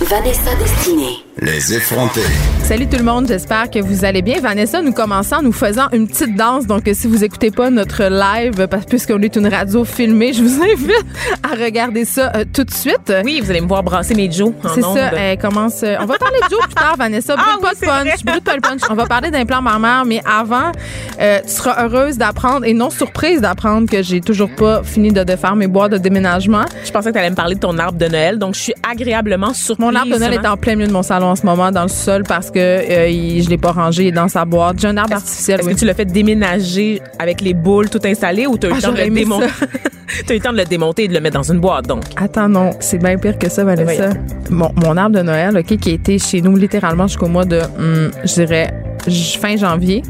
Vanessa Destinée. Les effrontés. Salut tout le monde, j'espère que vous allez bien. Vanessa, nous commençons en nous faisant une petite danse. Donc, si vous écoutez pas notre live, parce puisqu'on est une radio filmée, je vous invite à regarder ça euh, tout de suite. Oui, vous allez me voir brasser mes Joe en C'est ça. Elle commence. euh, on va parler de Joe plus tard, Vanessa. Brûle Ah pas oui, de punch. Brûle pas le punch. On va parler d'implant mammaire, mais avant, euh, tu seras heureuse d'apprendre et non surprise d'apprendre que j'ai toujours pas fini de, de faire mes boîtes de déménagement. Je pensais que tu allais me parler de ton arbre de Noël, donc je suis agréablement surprise. Mon arbre de Noël est en plein milieu de mon salon en ce moment, dans le sol, parce que euh, il- je l'ai pas rangé il est dans sa boîte. J'ai un arbre artificiel. Est-ce oui. que tu l'as fait déménager avec les boules tout installées ou tu as eu Ah, le temps de j'aurais le aimé démonter? ça. tu as eu le temps de le démonter et de le mettre dans une boîte, donc? Attends, non, c'est bien pire que ça, Vanessa. Mon, mon arbre de Noël, OK, qui a été chez nous littéralement jusqu'au mois de, hum, je dirais, j- fin janvier,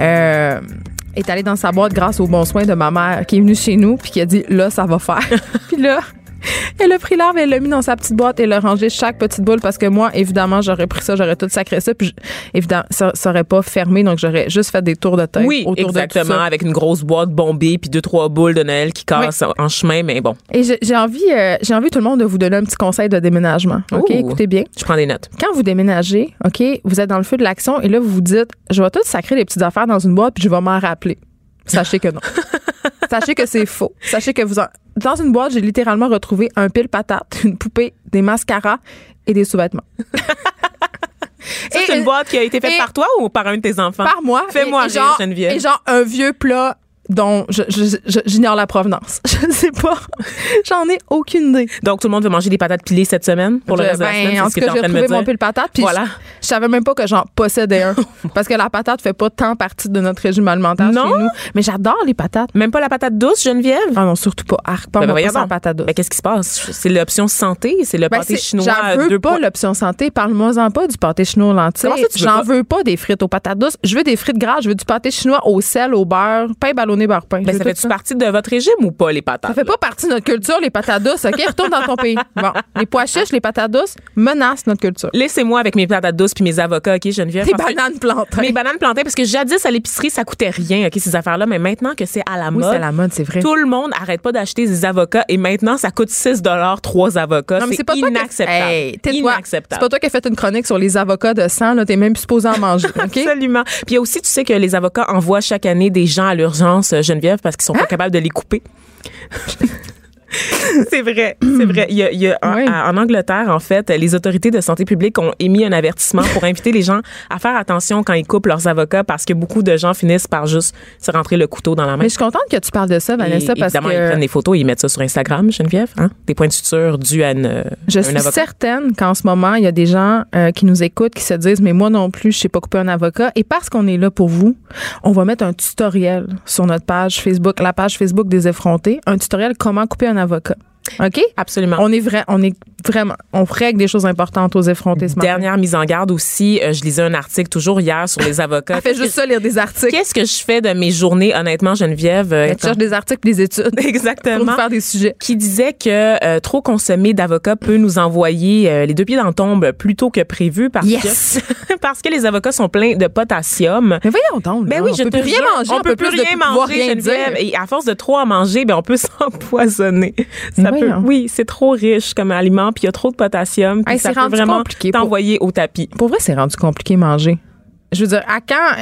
euh, est allé dans sa boîte grâce aux bons soins de ma mère qui est venue chez nous puis qui a dit, là, ça va faire. puis là, elle a pris l'arbre, elle l'a mis dans sa petite boîte et elle a rangé chaque petite boule parce que moi, évidemment, j'aurais pris ça, j'aurais tout sacré ça, puis je- évidemment, ça, ça aurait pas fermé, donc j'aurais juste fait des tours de tête Oui, autour de tout exactement, ça. avec une grosse boîte bombée puis deux, trois boules de Noël qui cassent en chemin, mais bon. Et j'ai j'ai envie, euh, j'ai envie tout le monde de vous donner un petit conseil de déménagement. OK, Ouh. écoutez bien. Je prends des notes. quand vous déménagez, OK, vous êtes dans le feu de l'action et là, vous vous dites, je vais tout sacrer les petites affaires dans une boîte puis je vais m'en rappeler. Sachez que non. Sachez que c'est faux. Sachez que vous en- dans une boîte, j'ai littéralement retrouvé un pile patate, une poupée, des mascaras et des sous-vêtements. C'est une une- boîte qui a été faite par toi ou par un de tes enfants? Par moi. Fais-moi rire, Geneviève. Et genre un vieux plat dont j'ignore la provenance. Je ne sais pas. J'en ai aucune idée. Donc, tout le monde veut manger des patates pilées cette semaine pour le reste de la ben, semaine? en tout cas, j'ai retrouvé mon pile patate. Puis Voilà. je, je savais même pas que j'en possédais un. parce que la patate fait pas tant partie de notre régime alimentaire Non? chez nous. Mais j'adore les patates. Même pas la patate douce, Geneviève? Ah non, surtout pas. Arc, pas, Ben, pas donc. patate douce. Ben, qu'est-ce qui se passe? C'est l'option santé? C'est le Ben, pâté chinois J'en veux deux pas l'option santé. Parle-moi-en pas du pâté chinois aux lentilles. J'en veux pas des frites aux patates douces. Je veux des frites grasses. Je veux du pâté chinois au sel, au beurre, pain ballonné, veux ça fait-tu partie de votre régime ou pas, les patates? Ça fait pas partie de notre culture, les patates douces. OK? Retourne dans ton pays. Bon. Les pois chiches, les patates douces menacent notre culture. Laissez-moi avec mes patates douces puis mes avocats, OK, Geneviève? Que- bananes plantains. Mes bananes plantées, parce que jadis, à l'épicerie, ça coûtait rien, OK, ces affaires-là. Mais maintenant que c'est à la Oui, mode, c'est à la mode, c'est vrai. tout le monde arrête pas d'acheter des avocats et maintenant, ça coûte 6 trois avocats. Non, mais c'est pas toi inacceptable. Hey, tais-toi. C'est inacceptable. pas toi qui as fait une chronique sur les avocats de sang, là. T'es même supposé en manger. OK? Absolument. Puis aussi, tu sais que les avocats envoient chaque année des gens à l'urgence, Geneviève, parce qu'ils sont Hein? pas capables de les couper. c'est vrai, c'est vrai. Il y a, il y a en, Oui. à- en Angleterre, en fait, les autorités de santé publique ont émis un avertissement pour inviter les gens à faire attention quand ils coupent leurs avocats parce que beaucoup de gens finissent par juste se rentrer le couteau dans la main. Mais je suis contente que tu parles de ça, Vanessa, Et parce évidemment, ils prennent que des photos et ils mettent ça sur Instagram, Geneviève. Hein? Des points de suture dus à une, je un suis avocat. certaine qu'en ce moment, il y a des gens euh, qui nous écoutent qui se disent, mais moi non plus, je sais pas couper un avocat. Et parce qu'on est là pour vous, on va mettre un tutoriel sur notre page Facebook, la page Facebook des effrontés, un tutoriel comment couper un avocat. OK? Absolument. On est vrai, on est vraiment, on règle des choses importantes aux effrontés ce matin. Dernière mise en garde aussi, euh, je lisais un article toujours hier sur les avocats. Elle fait juste ça, lire des articles. Qu'est-ce que je fais de mes journées, honnêtement, Geneviève? euh, Elle étant- cherche des articles des études pour Exactement. nous faire des sujets. Qui disait que euh, trop consommer d'avocats peut nous envoyer euh, les deux pieds dans le tombe plus tôt que prévu parce Yes. que parce que les avocats sont pleins de potassium. Mais voyons donc. Ben là, oui, on je peut te plus rien jure, manger, on peut plus de rien manger, rien Geneviève. Et à force de trop en manger, ben on peut s'empoisonner. Ça oui, c'est trop riche comme aliment, puis il y a trop de potassium, puis Hey, ça c'est peut vraiment compliqué pour- t'envoyer au tapis. Pour vrai, c'est rendu compliqué manger. Je veux dire, à quand.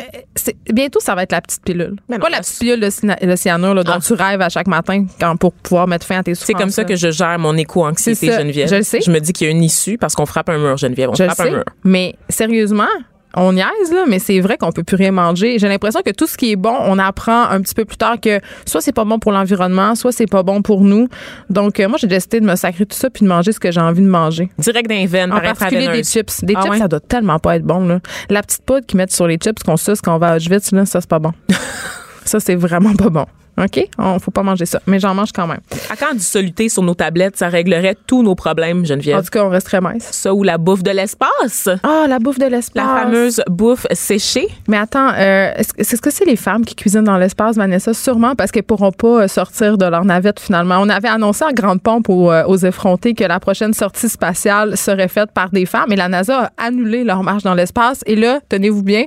Bientôt, ça va être la petite pilule. Mais non, pas la petite pilule de, cyanure là, dont Ah. tu rêves à chaque matin quand, pour pouvoir mettre fin à tes souffrances. C'est comme ça que je gère mon éco-anxiété. Geneviève. Je le sais. Je me dis qu'il y a une issue parce qu'on frappe un mur, Geneviève. On Je le frappe sais. un mur. Mais sérieusement, on niaise, là, mais c'est vrai qu'on peut plus rien manger. J'ai l'impression que tout ce qui est bon, on apprend un petit peu plus tard que soit c'est pas bon pour l'environnement, soit c'est pas bon pour nous. Donc, euh, moi, j'ai décidé de me sacrer tout ça puis de manger ce que j'ai envie de manger. Direct d'un veine, En par particulier des chips. Des Ah chips, ouais? ça doit tellement pas être bon. Là. La petite poudre qu'ils mettent sur les chips qu'on suce quand on va à Auschwitz, là, ça, c'est pas bon. ça, c'est vraiment pas bon. OK? On faut pas manger ça. Mais j'en mange quand même. À quand du soluté sur nos tablettes, ça réglerait tous nos problèmes, En Geneviève. tout cas, on resterait mince. Ça ou la bouffe de l'espace? Ah, la bouffe de l'espace. La fameuse bouffe séchée? Mais attends, euh, est-ce que- c'est les femmes qui cuisinent dans l'espace, Vanessa? Sûrement parce qu'elles pourront pas euh, sortir de leur navette finalement. On avait annoncé en grande pompe aux, euh, aux effrontés que la prochaine sortie spatiale serait faite par des femmes et la NASA a annulé leur marche dans l'espace. Et là, tenez-vous bien,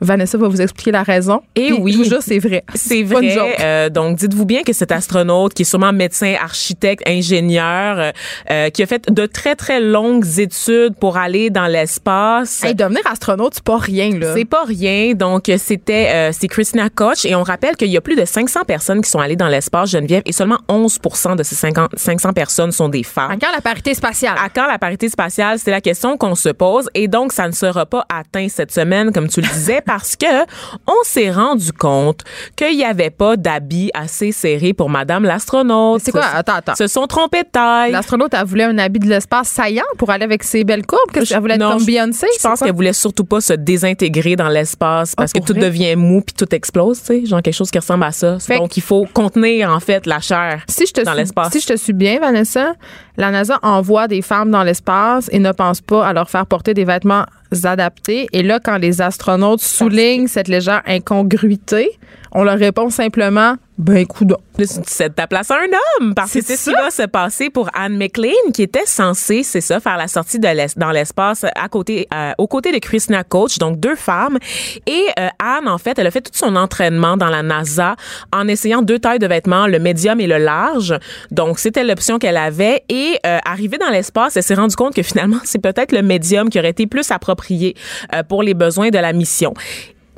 Vanessa va vous expliquer la raison. Et Puis, oui. jure, c'est vrai. C'est pas une vrai. joke. Euh, donc, dites-vous bien que cet astronaute, qui est sûrement médecin, architecte, ingénieur, euh, euh, qui a fait de très, très longues études pour aller dans l'espace. Hey, devenir astronaute, c'est pas rien, là. C'est pas rien. Donc, euh, c'était euh, c'est Christina Koch. Et on rappelle qu'il y a plus de 500 personnes qui sont allées dans l'espace, Geneviève, et seulement 11% de ces 50 500 personnes sont des femmes. À quand la parité spatiale? À quand la parité spatiale? C'est la question qu'on se pose. Et donc, ça ne sera pas atteint cette semaine, comme tu le disais, parce que on s'est rendu compte qu'il n'y avait pas d'habits assez serrés pour Madame l'astronaute. C'est quoi? Attends, attends. Se sont trompés de taille. L'astronaute, elle voulait un habit de l'espace saillant pour aller avec ses belles courbes? Qu'est-ce qu'elle voulait être Non, comme je- Beyoncé? Je pense qu'elle voulait surtout pas se désintégrer dans l'espace parce Ah, que tout vrai? devient mou puis tout explose, tu sais, genre quelque chose qui ressemble à ça. Fait Donc il faut contenir en fait la chair si je te dans l'espace. Si je te suis bien, Vanessa, la NASA envoie des femmes dans l'espace et ne pense pas à leur faire porter des vêtements adaptés. Et là, quand les astronautes soulignent cette légère incongruité, on leur répond simplement ben coudon. Là, tu tu ta place à un homme parce que C'est c'est ce qui va se passer pour Anne McLean qui était censée, c'est ça, faire la sortie de l'es- dans l'espace à côté, euh, aux côtés de Christina Coach, donc deux femmes. Et euh, Anne, en fait, elle a fait tout son entraînement dans la NASA en essayant deux tailles de vêtements, le médium et le large. Donc c'était l'option qu'elle avait. Et euh, arrivée dans l'espace, elle s'est rendue compte que finalement c'est peut-être le médium qui aurait été plus approprié euh, pour les besoins de la mission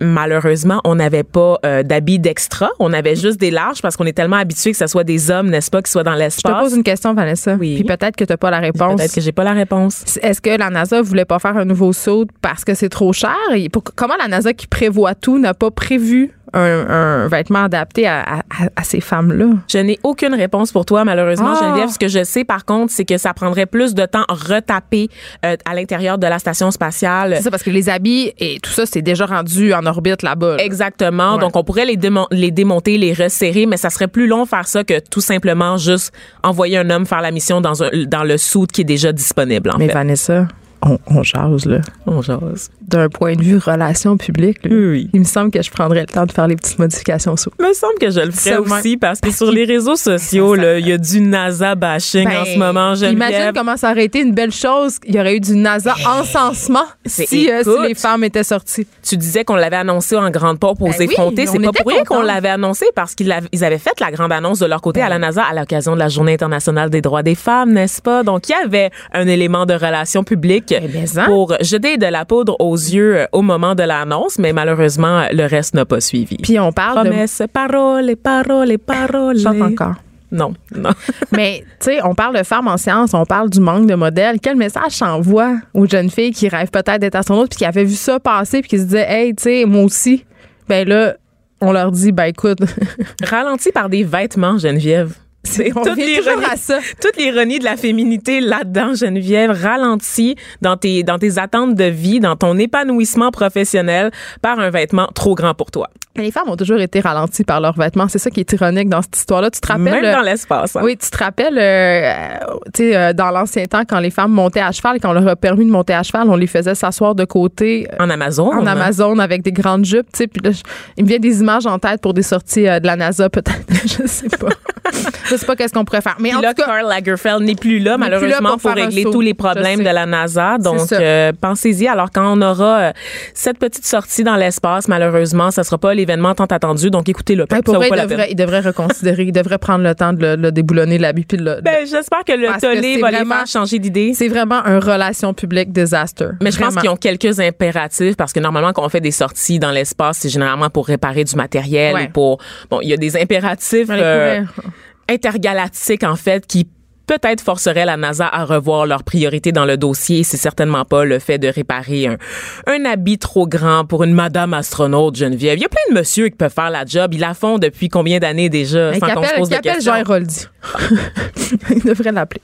malheureusement, on n'avait pas euh, d'habits d'extra. On avait juste des larges parce qu'on est tellement habitué que ce soit des hommes, n'est-ce pas, qui soient dans Je te l'espace. pose une question, Vanessa. Oui. Puis peut-être que tu n'as pas la réponse. Peut-être que j'ai pas la réponse. Est-ce que la NASA voulait pas faire un nouveau saut parce que c'est trop cher? Et pour- comment la NASA qui prévoit tout n'a pas prévu un, un vêtement adapté à, à- à ces femmes-là? Je n'ai aucune réponse pour toi, malheureusement, Ah. Geneviève. Ce que je sais, par contre, c'est que ça prendrait plus de temps retaper euh, à l'intérieur de la station spatiale. C'est ça, parce que les habits et tout ça, c'est déjà rendu en orbite là-bas. là. Exactement. Ouais. Donc, on pourrait les, démon- les démonter, les resserrer, mais ça serait plus long faire ça que tout simplement juste envoyer un homme faire la mission dans, un, dans le suit qui est déjà disponible, en Mais fait. Vanessa, on, on jase, là. On jase. D'un point de vue relation publique, là, Oui. il me semble que je prendrais le temps de faire les petites modifications sous. me semble que je le ferais aussi parce que sur les réseaux sociaux, là, il y a du NASA bashing en ce moment, Ben, Imagine Geneviève. comment ça aurait été une belle chose. Il y aurait eu du NASA encensement C'est- si, euh, si les femmes étaient sorties. Tu disais qu'on l'avait annoncé en grande pompe aux Ben effrontés. on C'est pas pour rien qu'on l'avait annoncé parce qu'ils avaient, fait la grande annonce de leur côté à la NASA à l'occasion de la Journée internationale des droits des femmes, n'est-ce pas? Donc, il y avait un élément de relation publique Eh ben, ça. pour jeter de la poudre aux yeux euh, au moment de l'annonce, mais malheureusement, le reste n'a pas suivi. Puis on parle de... Promesse, parole, parole, parole. Chante encore. Non, non. Mais, tu sais, on parle de femmes en sciences, on parle du manque de modèles. Quel message s'envoie aux jeunes filles qui rêvent peut-être d'être astronautes puis qui avaient vu ça passer puis qui se disaient, hey, tu sais, moi aussi? Ben là, on leur dit, ben écoute, Ralenti par des vêtements, Geneviève. C'est on toute l'ironie- à ça. toute l'ironie de la féminité là-dedans, Geneviève, ralenti dans tes, dans tes attentes de vie, dans ton épanouissement professionnel par un vêtement trop grand pour toi. Les femmes ont toujours été ralenties par leurs vêtements. C'est ça qui est ironique dans cette histoire-là. Tu te rappelles? Même euh, dans l'espace. hein. Oui, tu te rappelles, euh, tu sais, euh, dans l'ancien temps, quand les femmes montaient à cheval et qu'on leur a permis de monter à cheval, on les faisait s'asseoir de côté euh, En Amazon. en Amazon avec des grandes jupes, tu sais. Puis là, il me vient des images en tête pour des sorties euh, de la NASA, peut-être. je sais pas. je sais pas qu'est-ce qu'on pourrait faire. Mais en là, tout cas, Karl Lagerfeld n'est plus là, N'est plus là malheureusement, pour pour, régler saut. tous les problèmes de la NASA. Donc, euh, pensez-y. Alors, quand on aura euh, cette petite sortie dans l'espace, malheureusement, ça sera pas l'événement tant attendu. Donc, écoutez-le. ben, pour vrai, il devrait, il devrait reconsidérer. il devrait prendre le temps de le, le déboulonner l'habit. Ben, j'espère que le tollé va vraiment- les faire changer d'idée. c'est vraiment un relation publique disaster. Mais je pense qu'ils ont quelques impératifs parce que normalement, quand on fait des sorties dans l'espace, c'est généralement pour réparer du matériel Ouais. ou pour. Bon, il y a des impératifs euh, intergalactiques, en fait, qui peut-être forceraient la NASA à revoir leurs priorités dans le dossier. C'est certainement pas le fait de réparer un, un habit trop grand pour une madame astronaute, Geneviève. Il y a plein de monsieur qui peuvent faire la job. Ils la font depuis combien d'années déjà? Sans qu'on se pose de questions. Jean Héroldi. Il devrait l'appeler.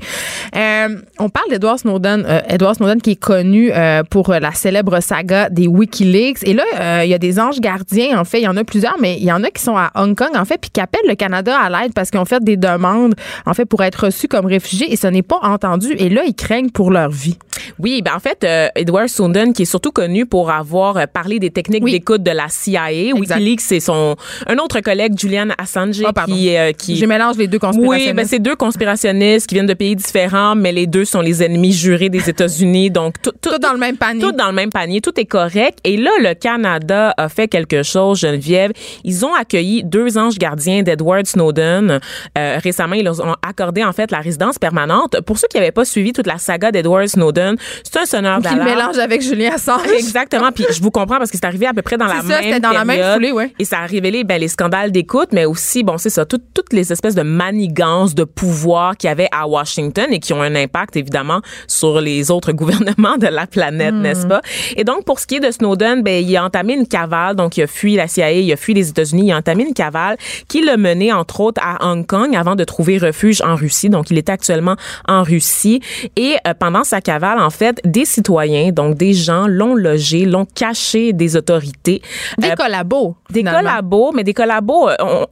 Euh, on parle d'Edward Snowden. Euh, Edward Snowden qui est connu euh, pour la célèbre saga des WikiLeaks. Et là, il y a des anges gardiens, en fait. Il y en a plusieurs, mais il y en a qui sont à Hong Kong, en fait, puis qui appellent le Canada à l'aide parce qu'ils ont fait des demandes, en fait, pour être reçus comme réfugiés et ce n'est pas entendu. Et là, ils craignent pour leur vie. Oui, ben en fait, Edward Snowden, qui est surtout connu pour avoir parlé des techniques d'écoute de la CIA. WikiLeaks, c'est son un autre collègue, Julian Assange, ah, qui, qui... Je mélange les deux conspirationnistes. Oui, ben c'est deux conspirationnistes qui viennent de pays différents, mais les deux sont les ennemis jurés des États-Unis. Donc, tout, tout, dans le même panier. Tout dans le même panier. Tout est correct. Et là, le Canada a fait quelque chose, Geneviève. Ils ont accueilli deux anges gardiens d'Edward Snowden. Euh, récemment, ils leur ont accordé, en fait, la résidence permanente. Pour ceux qui n'avaient pas suivi toute la saga d'Edward Snowden, c'est un sonneur d'alarme. Qui mélange avec Julien Assange. Exactement. Puis je vous comprends parce que c'est arrivé à peu près dans la ça, même dans la même foulée, ouais. Et ça a révélé ben, les scandales d'écoute, mais aussi, bon, c'est ça, toutes les espèces de manigances de pouvoir qu'il y avait à Washington et qui ont un impact évidemment sur les autres gouvernements de la planète, n'est-ce hmm. pas? Et donc pour ce qui est de Snowden, ben il a entamé une cavale, donc il a fui la CIA, il a fui les États-Unis, il a entamé une cavale qui l'a mené entre autres à Hong Kong avant de trouver refuge en Russie. Donc il est actuellement en Russie et euh, pendant sa cavale en fait, des citoyens, donc des gens l'ont logé, l'ont caché des autorités. Des euh, collabos. Des collabos, mais des collabos euh,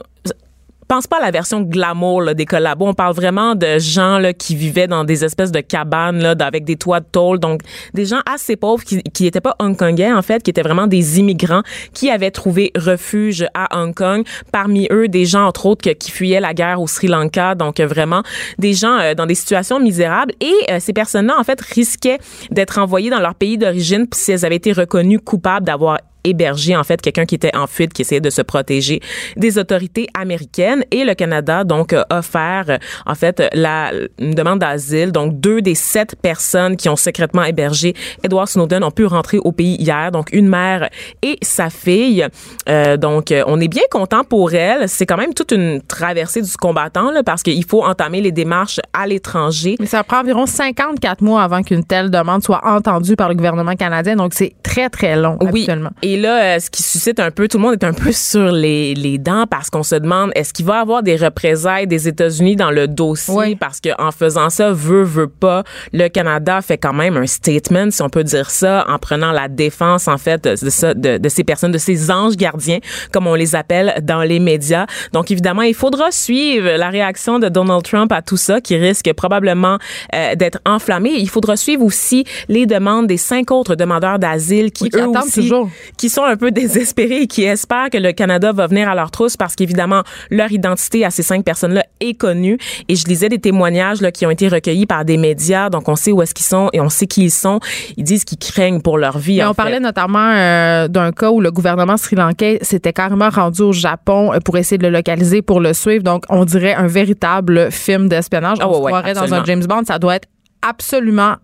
pense pas à la version glamour des collabos. On parle vraiment de gens là, qui vivaient dans des espèces de cabanes là, avec des toits de tôle. Donc, des gens assez pauvres qui qui étaient pas hongkongais, en fait, qui étaient vraiment des immigrants qui avaient trouvé refuge à Hong Kong. Parmi eux, des gens, entre autres, qui fuyaient la guerre au Sri Lanka. Donc, vraiment, des gens euh, dans des situations misérables. Et euh, ces personnes-là, en fait, risquaient d'être envoyées dans leur pays d'origine si elles avaient été reconnues coupables d'avoir hébergé en fait quelqu'un qui était en fuite, qui essayait de se protéger des autorités américaines. Et le Canada donc a offert en fait la une demande d'asile. Donc deux des sept personnes qui ont secrètement hébergé Edward Snowden ont pu rentrer au pays hier. Donc une mère et sa fille. Euh, donc on est bien content pour elle. C'est quand même toute une traversée du combattant là, parce qu'il faut entamer les démarches à l'étranger. Mais ça prend environ 54 mois avant qu'une telle demande soit entendue par le gouvernement canadien. Donc c'est très très long oui. Et là, euh, ce qui suscite un peu, tout le monde est un peu sur les, les dents parce qu'on se demande est-ce qu'il va y avoir des représailles des États-Unis dans le dossier? Oui. parce qu'en faisant ça, veut veut pas, le Canada fait quand même un statement, si on peut dire ça, en prenant la défense en fait de, ça, de, de ces personnes, de ces anges gardiens comme on les appelle dans les médias. Donc évidemment, il faudra suivre la réaction de Donald Trump à tout ça qui risque probablement euh, d'être enflammé. Il faudra suivre aussi les demandes des cinq autres demandeurs d'asile qui, eux aussi, toujours qui sont un peu désespérés et qui espèrent que le Canada va venir à leur trousse parce qu'évidemment, leur identité à ces cinq personnes-là est connue. Et je lisais des témoignages là, qui ont été recueillis par des médias, donc on sait où est-ce qu'ils sont et on sait qui ils sont. Ils disent qu'ils craignent pour leur vie. on parlait notamment euh, d'un cas où le gouvernement sri-lankais s'était carrément rendu au Japon euh, pour essayer de le localiser, pour le suivre. Donc, on dirait un véritable film d'espionnage. Oh, on se croirait dans un James Bond. Ça doit être absolument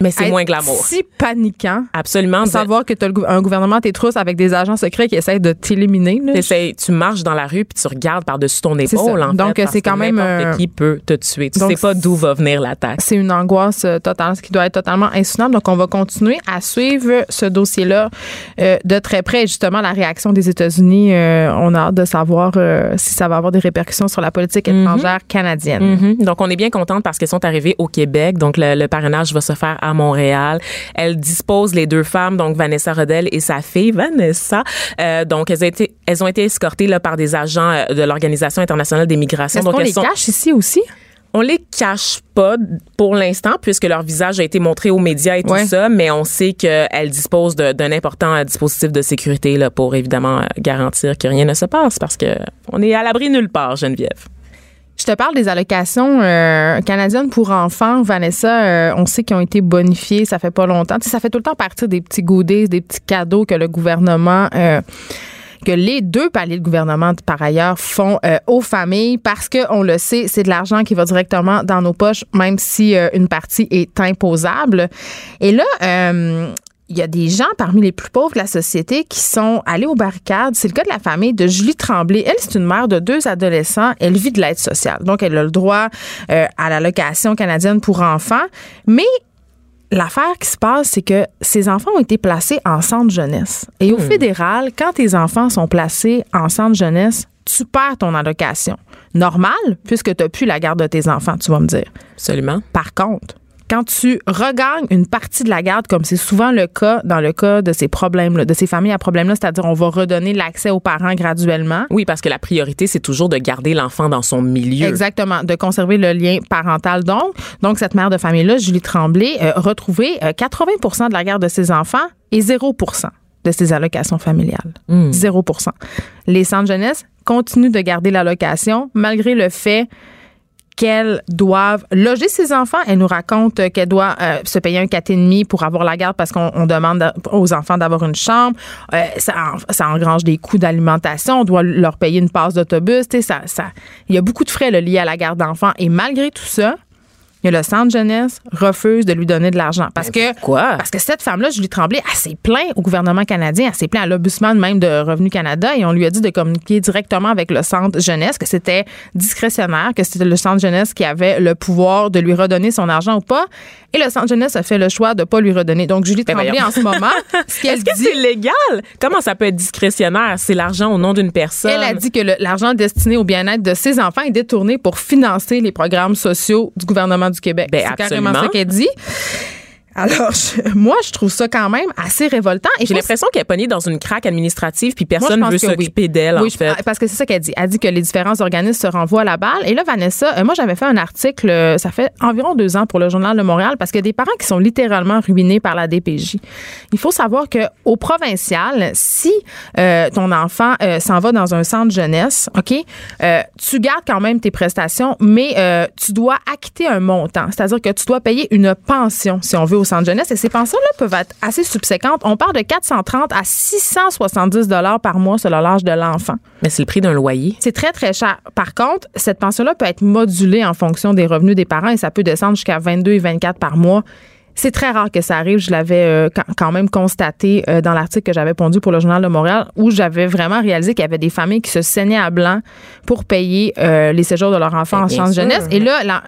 mais c'est moins glamour. Si paniquant. Absolument. De savoir que tu as un gouvernement tes trousses avec des agents secrets qui essayent de t'éliminer. Tu marches dans la rue puis tu regardes par-dessus ton épaule. En Donc c'est quand même euh, qui peut te tuer. Tu sais pas d'où va venir l'attaque. C'est une angoisse euh, totale, ce qui doit être totalement insoutenable. Donc on va continuer à suivre ce dossier-là euh, de très près. justement, la réaction des États-Unis, on a hâte de savoir si ça va avoir des répercussions sur la politique mm-hmm. étrangère canadienne. Mm-hmm. Donc on est bien contente parce qu'elles sont arrivées au Québec. Donc le, le parrainage va se faire à Montréal. Elle dispose les deux femmes, donc Vanessa Rodel et sa fille Vanessa. Euh, donc elles ont été elles ont été escortées là par des agents euh, de l'organisation internationale des migrations. Est-ce qu'on les cache ici aussi? On les cache pas pour l'instant puisque leur visage a été montré aux médias et tout ça, mais on sait qu'elles disposent d'un important dispositif de sécurité là pour évidemment garantir que rien ne se passe parce que on est à l'abri nulle part, Geneviève. Je te parle des allocations euh, canadiennes pour enfants, Vanessa. Euh, on sait qu'ils ont été bonifiées, ça fait pas longtemps. ça fait tout le temps partir des petits goodies, des petits cadeaux que le gouvernement. Euh, que les deux paliers de gouvernement, par ailleurs, font aux familles parce que on le sait, c'est de l'argent qui va directement dans nos poches, même si une partie est imposable. Et là, il y a des gens parmi les plus pauvres de la société qui sont allés aux barricades. C'est le cas de la famille de Julie Tremblay. Elle, c'est une mère de deux adolescents. Elle vit de l'aide sociale. Donc, elle a le droit euh, à la location canadienne pour enfants. Mais L'affaire qui se passe, c'est que ces enfants ont été placés en centre jeunesse. Et au hmm. fédéral, quand tes enfants sont placés en centre jeunesse, tu perds ton allocation. Normal, puisque tu n'as plus la garde de tes enfants, tu vas me dire. Absolument. Par contre, quand tu regagnes une partie de la garde, comme c'est souvent le cas dans le cas de ces problèmes-là, de ces familles à problèmes-là, c'est-à-dire on va redonner l'accès aux parents graduellement. Oui, parce que la priorité, c'est toujours de garder l'enfant dans son milieu. Exactement, de conserver le lien parental. Donc, donc cette mère de famille-là, Julie Tremblay, a retrouvé 80% de la garde de ses enfants et 0% de ses allocations familiales. 0% Les centres jeunesse continuent de garder l'allocation malgré le fait qu'elles doivent loger ses enfants. Elle nous raconte qu'elle doit euh, se payer un 4,5 pour avoir la garde parce qu'on demande aux enfants d'avoir une chambre. Euh, ça, ça, engrange des coûts d'alimentation. On doit leur payer une passe d'autobus. Ça, ça, il y a beaucoup de frais liés à la garde d'enfants. Et malgré tout ça, le centre jeunesse refuse de lui donner de l'argent. Parce que, quoi? Parce que cette femme-là, Julie Tremblay, elle s'est plainte au gouvernement canadien, elle s'est plainte à l'Obusman même de Revenu Canada et on lui a dit de communiquer directement avec le centre jeunesse, que c'était discrétionnaire, que c'était le centre jeunesse qui avait le pouvoir de lui redonner son argent ou pas. Et le centre jeunesse a fait le choix de ne pas lui redonner. Donc, Julie ben Tremblay, en ce moment, ce qu'elle Est-ce que c'est légal? Comment ça peut être discrétionnaire? C'est l'argent au nom d'une personne? Elle a dit que l'argent destiné au bien-être de ses enfants est détourné pour financer les programmes sociaux du gouvernement du Québec. Ben, c'est carrément ça qu'elle dit? Alors, moi, je trouve ça quand même assez révoltant. J'ai l'impression qu'elle est pognée dans une craque administrative, puis personne ne veut s'occuper d'elle, oui, en fait. parce que c'est ça qu'elle dit. Elle dit que les différents organismes se renvoient à la balle. Et là, Vanessa, euh, moi, j'avais fait un article, euh, ça fait environ deux ans pour le Journal de Montréal, parce qu'il y a des parents qui sont littéralement ruinés par la DPJ. Il faut savoir que au provincial, si euh, ton enfant s'en va dans un centre jeunesse, OK, tu gardes quand même tes prestations, mais tu dois acquitter un montant. C'est-à-dire que tu dois payer une pension, si on veut, au centre jeunesse. Et ces pensions-là peuvent être assez subséquentes. On parle de 430 à 670 dollars par mois selon l'âge de l'enfant. Mais c'est le prix d'un loyer. C'est très, très cher. Par contre, cette pension-là peut être modulée en fonction des revenus des parents et ça peut descendre jusqu'à 22 et 24 par mois. C'est très rare que ça arrive. Je l'avais euh, quand même constaté euh, dans l'article que j'avais pondu pour le Journal de Montréal, où j'avais vraiment réalisé qu'il y avait des familles qui se saignaient à blanc pour payer euh, les séjours de leurs enfants Ben, en centre jeunesse. Et là, la,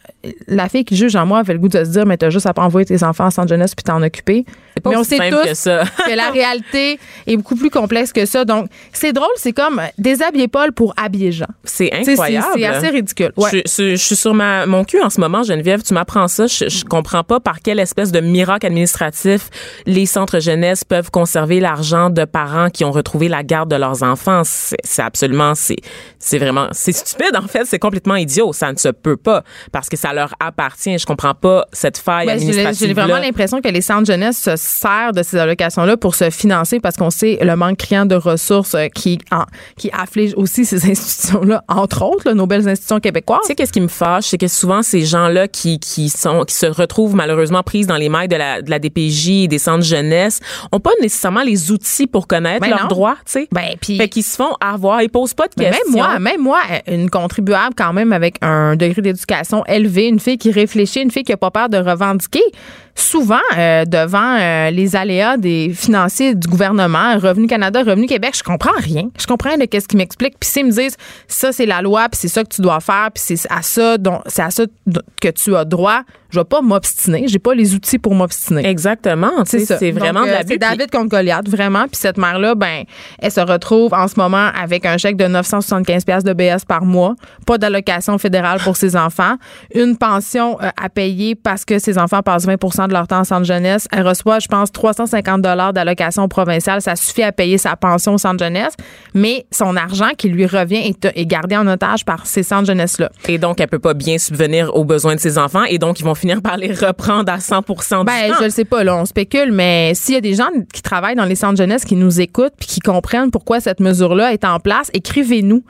la fille qui juge en moi avait le goût de se dire, mais t'as juste à pas envoyer tes enfants en centre jeunesse puis t'en occuper. Pas Mais on sait tous que ça. que la réalité est beaucoup plus complexe que ça. Donc, c'est drôle, c'est comme déshabiller Paul pour habiller Jean. C'est incroyable. c'est assez ridicule. Ouais. Je, je- je suis sur ma, mon cul en ce moment, Geneviève. Tu m'apprends ça. Je, je comprends pas par quelle espèce de miracle administratif les centres jeunesse peuvent conserver l'argent de parents qui ont retrouvé la garde de leurs enfants. C'est absolument, c'est, vraiment, c'est stupide en fait. C'est complètement idiot. Ça ne se peut pas parce que ça leur appartient. Je comprends pas cette faille j'ai- administrative. J'ai vraiment l'impression que les centres jeunesse se servent de ces allocations-là pour se financer parce qu'on sait le manque criant de ressources euh, qui, en- qui afflige aussi ces institutions-là, entre autres, là, nos belles institutions québécoises. Tu sais, qu'est-ce qui me fâche, c'est que souvent, ces gens-là qui, qui sont, qui se retrouvent malheureusement prises dans les mailles de la, de la DPJ et des centres jeunesse, ont pas nécessairement les outils pour connaître Ben leurs non. droits, tu sais. Ben, puis- Fait qu'ils se font avoir, ils posent pas de questions. même moi, même moi, une contribuable quand même avec un degré d'éducation élevé, une fille qui réfléchit, une fille qui a pas peur de revendiquer. Souvent, euh, devant euh, les aléas des financiers du gouvernement, Revenu Canada, Revenu Québec, je comprends rien. Je comprends rien de qu'est-ce qu'ils m'expliquent. Puis s'ils me disent, ça c'est la loi, puis c'est ça que tu dois faire, puis c'est à ça dont c'est à ça que tu as droit, je vais pas m'obstiner. J'ai pas les outils pour m'obstiner. Exactement, ça. c'est vraiment Donc, de euh, l'abus. C'est David contre Goliath, vraiment. Puis cette mère-là, ben, elle se retrouve en ce moment avec un chèque de 975 pièces de BS par mois, pas d'allocation fédérale pour ses enfants, une pension euh, à payer parce que ses enfants passent 20 de leur temps en centre jeunesse. Elle reçoit, je pense, 350 dollars d'allocation provinciale. Ça suffit à payer sa pension au centre jeunesse, mais son argent qui lui revient est, est gardé en otage par ces centres jeunesse-là. Et donc, elle peut pas bien subvenir aux besoins de ses enfants et donc, ils vont finir par les reprendre à 100% du Ben, temps. je le sais pas, là, on spécule, mais s'il y a des gens qui travaillent dans les centres jeunesse qui nous écoutent puis qui comprennent pourquoi cette mesure-là est en place, écrivez-nous.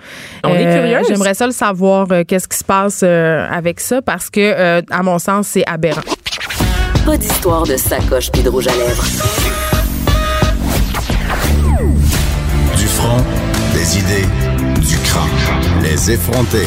Euh, On est curieuse. J'aimerais ça le savoir, euh, qu'est-ce qui se passe euh, avec ça, parce que, euh, à mon sens, c'est aberrant. Pas d'histoire de sacoche puis de rouge à lèvres. Du front, des idées, du crâne. Les effronter.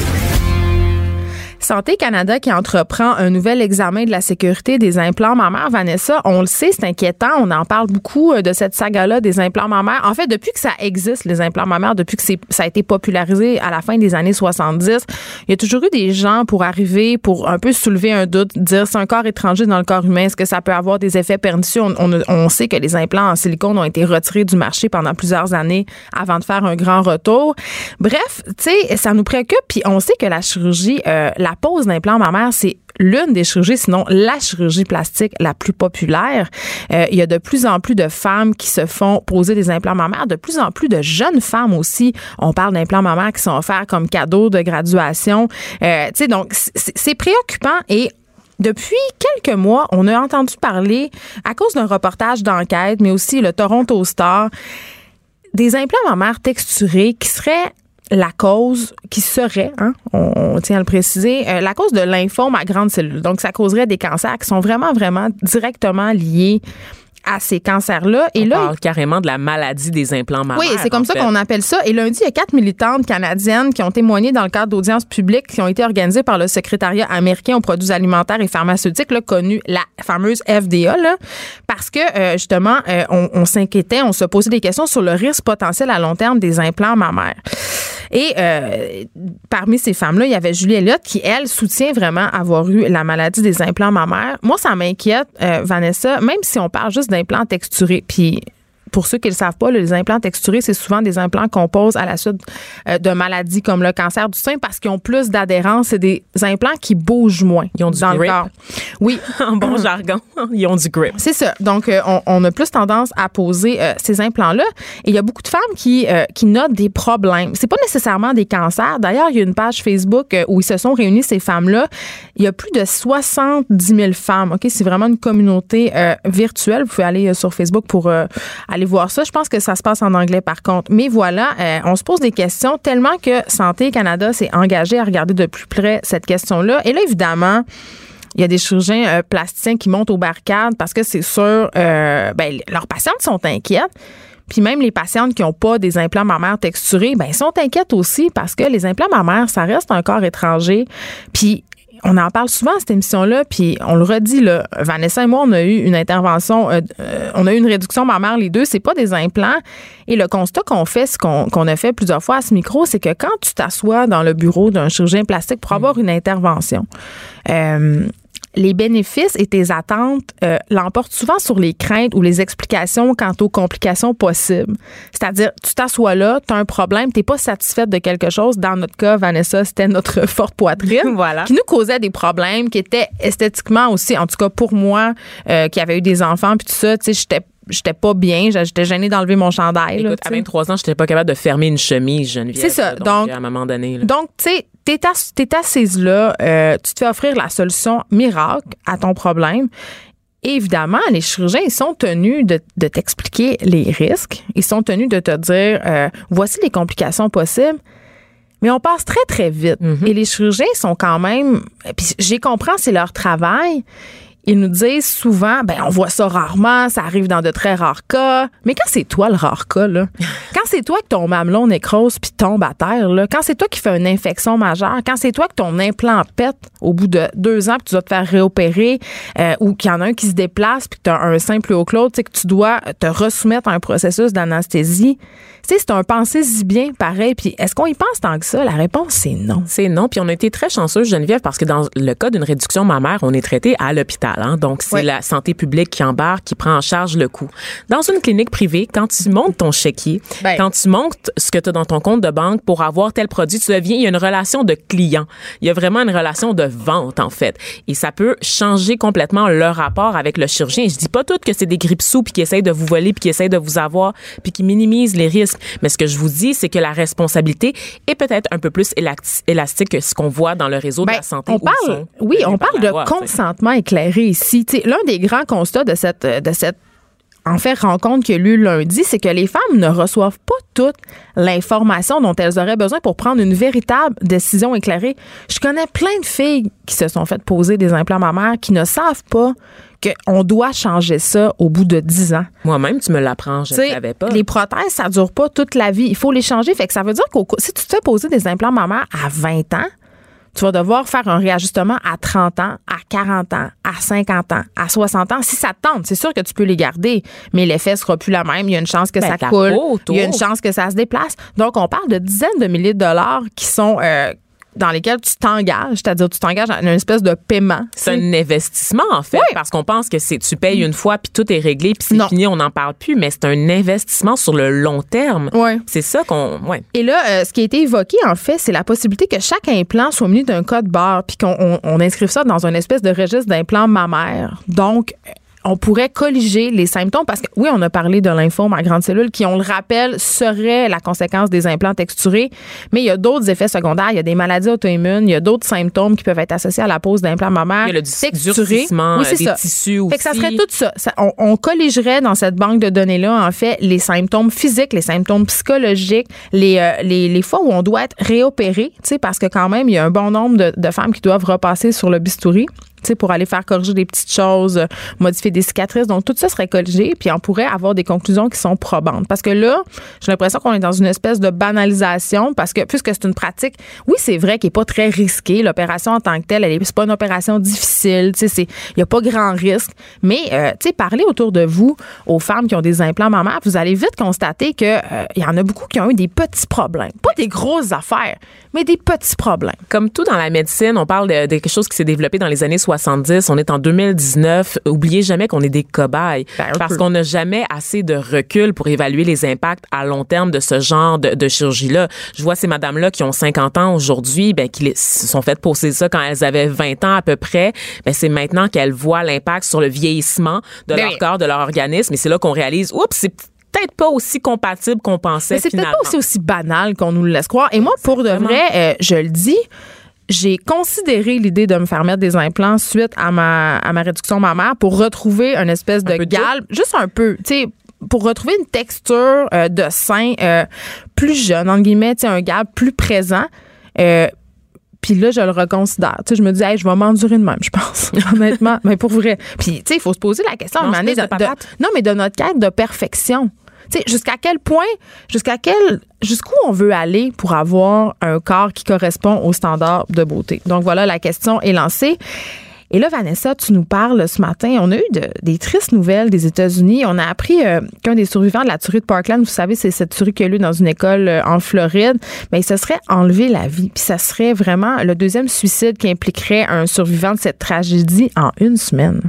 Santé Canada qui entreprend un nouvel examen de la sécurité des implants mammaires. Vanessa, on le sait, c'est inquiétant. On en parle beaucoup euh, de cette saga-là des implants mammaires. En fait, depuis que ça existe, les implants mammaires, depuis que ça a été popularisé à la fin des années 70, il y a toujours eu des gens pour arriver, pour un peu soulever un doute, dire c'est un corps étranger dans le corps humain, est-ce que ça peut avoir des effets pernicieux? On, sait que les implants en silicone ont été retirés du marché pendant plusieurs années avant de faire un grand retour. Bref, tu sais, ça nous préoccupe. Puis on sait que la chirurgie, euh, la pose d'implant mammaire, c'est l'une des chirurgies, sinon la chirurgie plastique la plus populaire. Euh, il y a de plus en plus de femmes qui se font poser des implants mammaires, de plus en plus de jeunes femmes aussi. On parle d'implants mammaires qui sont offerts comme cadeau de graduation. Euh, tu sais, donc c'est préoccupant et depuis quelques mois, on a entendu parler, à cause d'un reportage d'enquête, mais aussi le Toronto Star, des implants mammaires texturés qui seraient la cause qui serait, hein, on, tient à le préciser, euh, la cause de lymphome à grande cellule. Donc, ça causerait des cancers qui sont vraiment, vraiment directement liés à ces cancers-là. Et On là, parle carrément de la maladie des implants mammaires. Oui, c'est comme ça qu'on appelle ça. Et lundi, il y a quatre militantes canadiennes qui ont témoigné dans le cadre d'audiences publiques qui ont été organisées par le secrétariat américain aux produits alimentaires et pharmaceutiques, là, connu la fameuse FDA, là, parce que euh, justement, euh, on, on s'inquiétait, on se posait des questions sur le risque potentiel à long terme des implants mammaires. Et euh, parmi ces femmes-là, il y avait Julie Elliott qui, elle, soutient vraiment avoir eu la maladie des implants mammaires. Moi, ça m'inquiète, euh, Vanessa, même si on parle juste d'implants texturés. Puis pour ceux qui ne le savent pas, les implants texturés, c'est souvent des implants qu'on pose à la suite euh, de maladies comme le cancer du sein parce qu'ils ont plus d'adhérence. C'est des implants qui bougent moins Ils ont du dans grip? le corps. Oui. en bon jargon, ils ont du grip. C'est ça. Donc, euh, on, a plus tendance à poser euh, ces implants-là. Et il y a beaucoup de femmes qui, qui notent des problèmes. C'est pas nécessairement des cancers. D'ailleurs, il y a une page Facebook où ils se sont réunis, ces femmes-là. Il y a plus de 70 000 femmes. OK? C'est vraiment une communauté virtuelle. Vous pouvez aller sur Facebook pour aller voir ça. Je pense que ça se passe en anglais par contre. Mais voilà, euh, on se pose des questions tellement que Santé Canada s'est engagé à regarder de plus près cette question-là. Et là, évidemment, il y a des chirurgiens euh, plasticiens qui montent aux barricades parce que c'est sûr, euh, ben, leurs patientes sont inquiètes. Puis même les patientes qui n'ont pas des implants mammaires texturés, ben, sont inquiètes aussi parce que les implants mammaires, ça reste un corps étranger. Puis on en parle souvent à cette émission-là, puis on le redit, là, Vanessa et moi, on a eu une intervention, euh, euh, on a eu une réduction mammaire les deux, c'est pas des implants. Et le constat qu'on fait, ce qu'on a fait plusieurs fois à ce micro, c'est que quand tu t'assois dans le bureau d'un chirurgien plastique pour avoir une intervention, euh, les bénéfices et tes attentes euh, l'emportent souvent sur les craintes ou les explications quant aux complications possibles. C'est-à-dire, tu t'assois là, tu as un problème, tu pas satisfaite de quelque chose. Dans notre cas, Vanessa, c'était notre forte poitrine voilà. qui nous causait des problèmes, qui étaient esthétiquement aussi, en tout cas pour moi, euh, qui avait eu des enfants, puis tout ça, tu sais, j'étais j'étais pas bien, j'étais gênée d'enlever mon chandail. Écoute, à 23 ans, j'étais pas capable de fermer une chemise, Geneviève. C'est ça. Donc, à un moment donné. Donc, tu sais, t'es, assise là, euh, tu te fais offrir la solution miracle à ton problème. évidemment, les chirurgiens, ils sont tenus de, t'expliquer les risques. Ils sont tenus de te dire, euh, voici les complications possibles. Mais on passe très, très vite. Mm-hmm. Et les chirurgiens sont quand même, puis j'ai compris, c'est leur travail ils nous disent souvent, ben on voit ça rarement, ça arrive dans de très rares cas. Mais quand c'est toi le rare cas, là, quand c'est toi que ton mamelon nécrose puis tombe à terre, là, quand c'est toi qui fais une infection majeure, quand c'est toi que ton implant pète au bout de deux ans puis tu dois te faire réopérer euh, ou qu'il y en a un qui se déplace puis que tu as un sein plus haut que l'autre, que tu dois te resoumettre à un processus d'anesthésie, c'est un pensée si bien pareil. Puis est-ce qu'on y pense tant que ça? La réponse, c'est non. C'est non. Puis on a été très chanceux, Geneviève, parce que dans le cas d'une réduction mammaire, on est traité à l'hôpital. Hein. Donc, c'est la santé publique qui embarque, qui prend en charge le coût. Dans une clinique privée, quand tu montes ton chéquier, ben. quand tu montes ce que tu as dans ton compte de banque pour avoir tel produit, tu deviens, il y a une relation de client. Il y a vraiment une relation de vente, en fait. Et ça peut changer complètement le rapport avec le chirurgien. Je dis pas tout que c'est des grippes sous puis qui essayent de vous voler puis qui essayent de vous avoir puis qui minimisent les risques. Mais ce que je vous dis, c'est que la responsabilité est peut-être un peu plus élastique que ce qu'on voit dans le réseau de ben, la santé. On parle, oui, on parle de consentement éclairé ici. L'un des grands constats de cette, de cette en fait rencontre qui a lieu lundi, c'est que les femmes ne reçoivent pas toute l'information dont elles auraient besoin pour prendre une véritable décision éclairée. Je connais plein de filles qui se sont faites poser des implants mammaires qui ne savent pas qu'on doit changer ça au bout de 10 ans. Moi-même, tu me l'apprends, je ne savais pas. Les prothèses, ça dure pas toute la vie. Il faut les changer. Fait que ça veut dire que si tu te fais poser des implants mammaires à 20 ans, tu vas devoir faire un réajustement à 30 ans, à 40 ans, à 50 ans, à 60 ans. Si ça te tente, c'est sûr que tu peux les garder, mais l'effet sera plus la même. Il y a une chance que Ben, ça coule. peau Il y a une chance que ça se déplace. Donc, on parle de dizaines de milliers de dollars qui sont euh, dans lesquels tu t'engages, c'est-à-dire tu t'engages à une espèce de paiement. C'est un investissement, en fait, Oui. parce qu'on pense que c'est tu payes une fois, puis tout est réglé, puis c'est fini, on n'en parle plus, mais c'est un investissement sur le long terme. C'est ça qu'on... Ouais. Et là, euh, ce qui a été évoqué, en fait, c'est la possibilité que chaque implant soit muni d'un code barre, puis qu'on on, on inscrive ça dans une espèce de registre d'implants mammaires. Donc, on pourrait colliger les symptômes parce que oui, on a parlé de lymphome à grande cellule qui, on le rappelle, serait la conséquence des implants texturés, mais il y a d'autres effets secondaires, il y a des maladies auto-immunes, il y a d'autres symptômes qui peuvent être associés à la pose d'implants mammaires Il y a le durcissement Oui, c'est des ça. tissus aussi. Fait que ça serait tout ça. Ça- on, on colligerait dans cette banque de données-là, en fait, les symptômes physiques, les symptômes psychologiques, les, euh, les, les fois où on doit être réopéré, tu sais, parce que quand même, il y a un bon nombre de, de femmes qui doivent repasser sur le bistouri. Pour aller faire corriger des petites choses, euh, modifier des cicatrices. Donc, tout ça serait colligé, puis on pourrait avoir des conclusions qui sont probantes. Parce que là, j'ai l'impression qu'on est dans une espèce de banalisation, parce que puisque c'est une pratique, oui, c'est vrai qu'elle n'est pas très risquée. L'opération en tant que telle, elle est, c'est pas une opération difficile. Il n'y a pas grand risque. Mais, euh, tu sais, parlez autour de vous aux femmes qui ont des implants mammaires, vous allez vite constater qu'il il y en a beaucoup qui ont eu des petits problèmes. Pas des grosses affaires, mais des petits problèmes. Comme tout dans la médecine, on parle de, quelque chose qui s'est développé dans les années 70. On est en 2019. Oubliez jamais qu'on est des cobayes. Ben, parce qu'on n'a jamais assez de recul pour évaluer les impacts à long terme de ce genre de, de chirurgie-là. Je vois ces madames-là qui ont 50 ans aujourd'hui, ben, qui les- se sont faites poser ça quand elles avaient 20 ans à peu près. Ben, c'est maintenant qu'elles voient l'impact sur le vieillissement de Ben leur oui. corps, de leur organisme. Et c'est là qu'on réalise, oups, c'est peut-être pas aussi compatible qu'on pensait Mais c'est peut-être pas aussi, aussi banal qu'on nous le laisse croire. Et moi, pour de vrai, euh, je le dis, j'ai considéré l'idée de me faire mettre des implants suite à ma, à ma réduction mammaire pour retrouver une espèce de galbe, juste un peu, tu sais, pour retrouver une texture euh, de sein euh, plus jeune, entre guillemets, tu sais, un galbe plus présent. Euh, puis là, je le reconsidère. Tu sais, je me dis, hey, je vais m'endurer de même, je pense, honnêtement. Mais pour vrai. Puis, tu sais, il faut se poser la question à un moment donné de de- non, mais de notre quête de perfection. Jusqu'à quel point, jusqu'à quel, jusqu'où on veut aller pour avoir un corps qui correspond aux standards de beauté? Donc voilà, la question est lancée. Et là, Vanessa, tu nous parles ce matin. On a eu de- des tristes nouvelles des États-Unis. On a appris euh, qu'un des survivants de la tuerie de Parkland, vous savez, c'est cette tuerie qui a eu dans une école euh, en Floride, mais il se serait enlevé la vie. Puis ça serait vraiment le deuxième suicide qui impliquerait un survivant de cette tragédie en une semaine.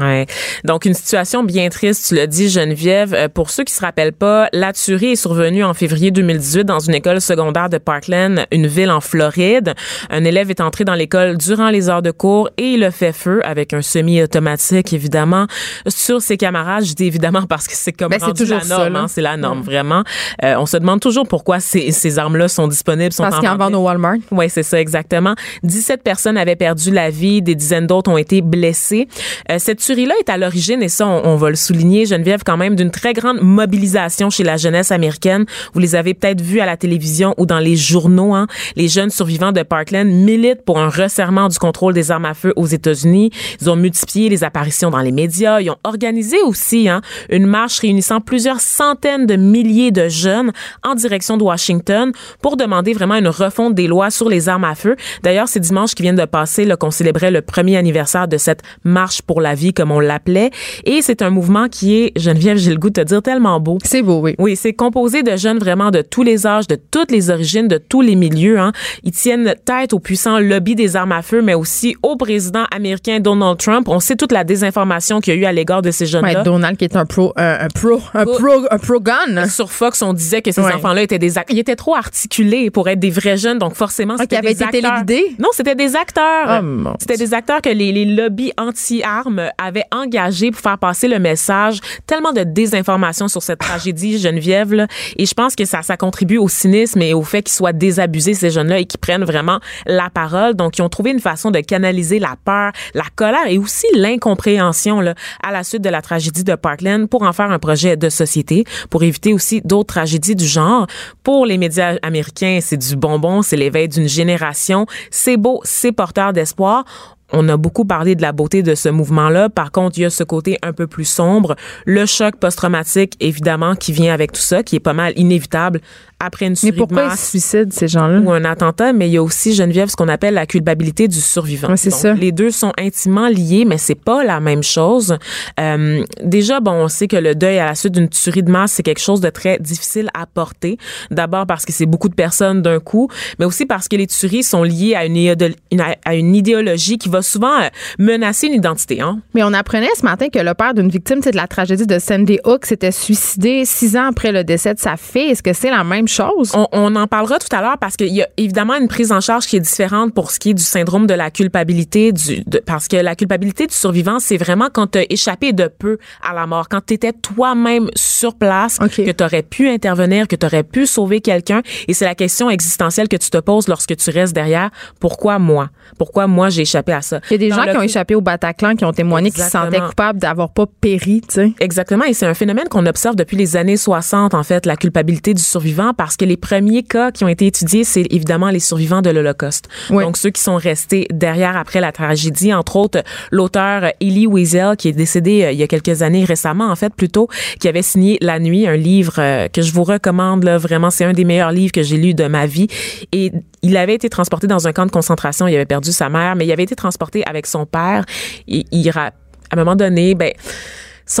Ouais. Donc une situation bien triste, tu l'as dit Geneviève. Euh, pour ceux qui se rappellent pas, la tuerie est survenue en février 2018 dans une école secondaire de Parkland, une ville en Floride. Un élève est entré dans l'école durant les heures de cours et il a fait feu avec un semi-automatique évidemment sur ses camarades. Je dis évidemment parce que c'est comme Ben, c'est rendu toujours la ça, norme, hein, c'est la norme vraiment. Euh, on se demande toujours pourquoi ces, ces armes-là sont disponibles, sont Parce qu'ils en vendent au Walmart. oui, c'est ça, exactement. 17 personnes avaient perdu la vie, des dizaines d'autres ont été blessées. Euh, cette tuerie-là est à l'origine, et ça, on, on va le souligner, Geneviève, quand même, d'une très grande mobilisation chez la jeunesse américaine. Vous les avez peut-être vus à la télévision ou dans les journaux. Hein. Les jeunes survivants de Parkland militent pour un resserrement du contrôle des armes à feu aux États-Unis. Ils ont multiplié les apparitions dans les médias. Ils ont organisé aussi hein, une marche réunissant plusieurs centaines de milliers de jeunes en direction de Washington pour demander vraiment une refonte des lois sur les armes à feu. D'ailleurs, c'est dimanche qui vient de passer qu'on célébrait le premier anniversaire de cette marche pour la vie, comme on l'appelait. Et c'est un mouvement qui est, Geneviève, j'ai le goût de te dire, tellement beau. C'est beau, oui. Oui, c'est composé de jeunes vraiment de tous les âges, de toutes les origines, de tous les milieux. Hein. Ils tiennent tête au puissant lobby des armes à feu, mais aussi au président américain Donald Trump. On sait toute la désinformation qu'il y a eu à l'égard de ces jeunes-là. Ouais, Donald qui est un pro, un, un pro, un pro, un pro gun. Sur Fox, on disait que ces Ouais. enfants-là étaient des ac- ils étaient trop articulés pour être des vrais jeunes, donc forcément Ah, c'était avaient des été acteurs. Non, c'était des acteurs. Ah, mon c'était des acteurs que les, les lobbies anti-armes avaient engagés pour faire passer le message. Tellement de désinformation sur cette tragédie, Geneviève, là. et je pense que ça, ça contribue au cynisme et au fait qu'ils soient désabusés ces jeunes-là et qu'ils prennent vraiment la parole. Donc ils ont trouvé une façon de canaliser la peur, la colère et aussi l'incompréhension là à la suite de la tragédie de Parkland pour en faire un projet de société, pour éviter aussi d'autres tragédies du genre. Pour les médias américains, c'est du bonbon, c'est l'éveil d'une génération. C'est beau, c'est porteur d'espoir. On a beaucoup parlé de la beauté de ce mouvement-là. Par contre, il y a ce côté un peu plus sombre. Le choc post-traumatique, évidemment, qui vient avec tout ça, qui est pas mal inévitable après une Mais tuerie pourquoi de ils se suicident, ces gens-là? ou un attentat, mais il y a aussi, Geneviève, ce qu'on appelle la culpabilité du survivant. Ouais, c'est ça. Les deux sont intimement liés, mais c'est pas la même chose. Euh, déjà, bon, on sait que le deuil à la suite d'une tuerie de masse, c'est quelque chose de très difficile à porter. D'abord parce que c'est beaucoup de personnes d'un coup, mais aussi parce que les tueries sont liées à une, à idéologie qui va souvent euh, menacer une identité. Hein? Mais on apprenait ce matin que le père d'une victime de la tragédie de Sandy Hook s'était suicidé six ans après le décès de sa fille. Est-ce que c'est la même chose? On, on en parlera tout à l'heure parce qu'il y a évidemment une prise en charge qui est différente pour ce qui est du syndrome de la culpabilité, du, de- parce que la culpabilité du survivant, c'est vraiment quand tu as échappé de peu à la mort, quand tu étais toi-même sur place, que tu aurais pu intervenir, que tu aurais pu sauver quelqu'un. Et c'est la question existentielle que tu te poses lorsque tu restes derrière. Pourquoi moi? Pourquoi moi j'ai échappé à ça? Il y a des Dans gens qui ont échappé au Bataclan, qui ont témoigné, qui se sentaient coupables d'avoir pas péri, tu sais. Exactement, et c'est un phénomène qu'on observe depuis les années 60, en fait, la culpabilité du survivant, parce que les premiers cas qui ont été étudiés, c'est évidemment les survivants de l'Holocauste. Oui. Donc, ceux qui sont restés derrière après la tragédie, entre autres, l'auteur Elie Wiesel, qui est décédé euh, il y a quelques années, récemment, en fait, plutôt, qui avait signé La Nuit, un livre euh, que je vous recommande, là, vraiment, c'est un des meilleurs livres que j'ai lu de ma vie. Et il avait été transporté dans un camp de concentration, il avait perdu sa mère, mais il avait été transporté avec son père. Et il, à un moment donné, ben,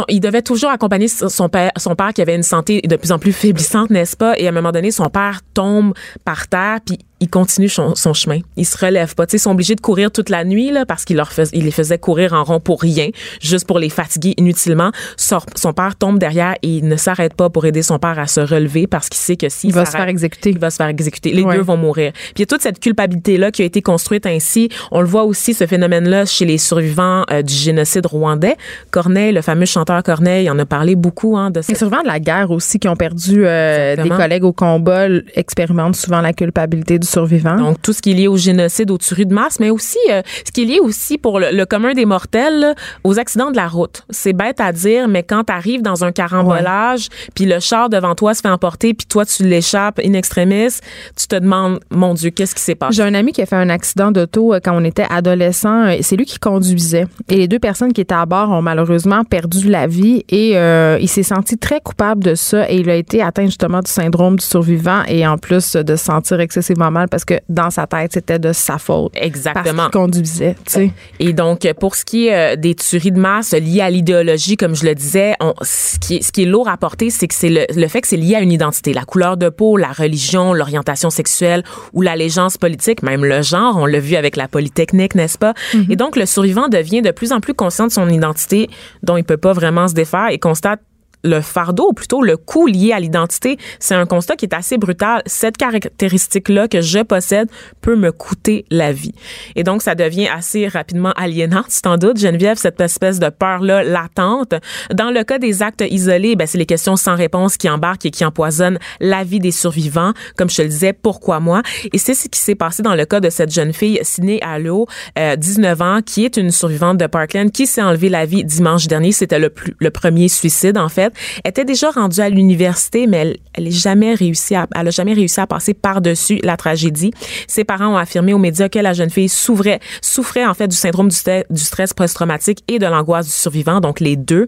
il devait toujours accompagner son son père, son père qui avait une santé de plus en plus faiblissante, n'est-ce pas? Et à un moment donné, son père tombe par terre, puis il continue son, son chemin. Il se relève pas. Tu sais, ils sont obligés de courir toute la nuit là parce qu'il leur fais- il les faisait courir en rond pour rien, juste pour les fatiguer inutilement. Son, son père tombe derrière et il ne s'arrête pas pour aider son père à se relever parce qu'il sait que s'il Il va se faire exécuter. il va se faire exécuter. Les Ouais. deux vont mourir. Puis il y a toute cette culpabilité-là qui a été construite ainsi. On le voit aussi, ce phénomène-là, chez les survivants euh, du génocide rwandais. Corneille, le fameux chanteur Corneille, il en a parlé beaucoup hein, de Les survivants de la guerre aussi qui ont perdu euh, des collègues au combat expérimentent souvent la culpabilité du survivant. Donc, tout ce qui est lié au génocide, aux tueries de masse, mais aussi euh, ce qui est lié aussi pour le, le commun des mortels, là, aux accidents de la route. C'est bête à dire, mais quand tu arrives dans un carambolage, puis le char devant toi se fait emporter, puis toi, tu l'échappes in extremis, tu te demandes, mon Dieu, qu'est-ce qui s'est passé? J'ai un ami qui a fait un accident d'auto euh, quand on était adolescent. Euh, C'est lui qui conduisait. Et les deux personnes qui étaient à bord ont malheureusement perdu la vie. Et euh, il s'est senti très coupable de ça. Et il a été atteint justement du syndrome du survivant. Et en plus de se sentir excessivement mal parce que dans sa tête, c'était de sa faute. Parce Exactement. qu'il conduisait, tu sais. Et donc, pour ce qui est euh, des tueries de masse liées à l'idéologie, comme je le disais, on, ce, qui est, ce qui est lourd à porter, c'est que c'est le, le fait que c'est lié à une identité. La couleur de peau, la religion, l'orientation sexuelle ou l'allégeance politique, même le genre, on l'a vu avec la Polytechnique, n'est-ce pas? Et donc, le survivant devient de plus en plus conscient de son identité dont il peut pas vraiment se défaire et constate le fardeau, ou plutôt le coût lié à l'identité, c'est un constat qui est assez brutal. Cette caractéristique-là que je possède peut me coûter la vie. Et donc, ça devient assez rapidement aliénant, tu t'en doutes, Geneviève, cette espèce de peur-là latente. Dans le cas des actes isolés, ben, c'est les questions sans réponse qui embarquent et qui empoisonnent la vie des survivants. Comme je te le disais, pourquoi moi? Et c'est ce qui s'est passé dans le cas de cette jeune fille, Sydney Allo, euh, 19 ans, qui est une survivante de Parkland, qui s'est enlevé la vie dimanche dernier. C'était le, plus, le premier suicide, en fait. Elle était déjà rendue à l'université, mais elle, elle est jamais réussi à, elle a jamais réussi à passer par-dessus la tragédie. Ses parents ont affirmé aux médias que la jeune fille souffrait, souffrait en fait du syndrome du, stress- du stress post-traumatique et de l'angoisse du survivant, donc les deux.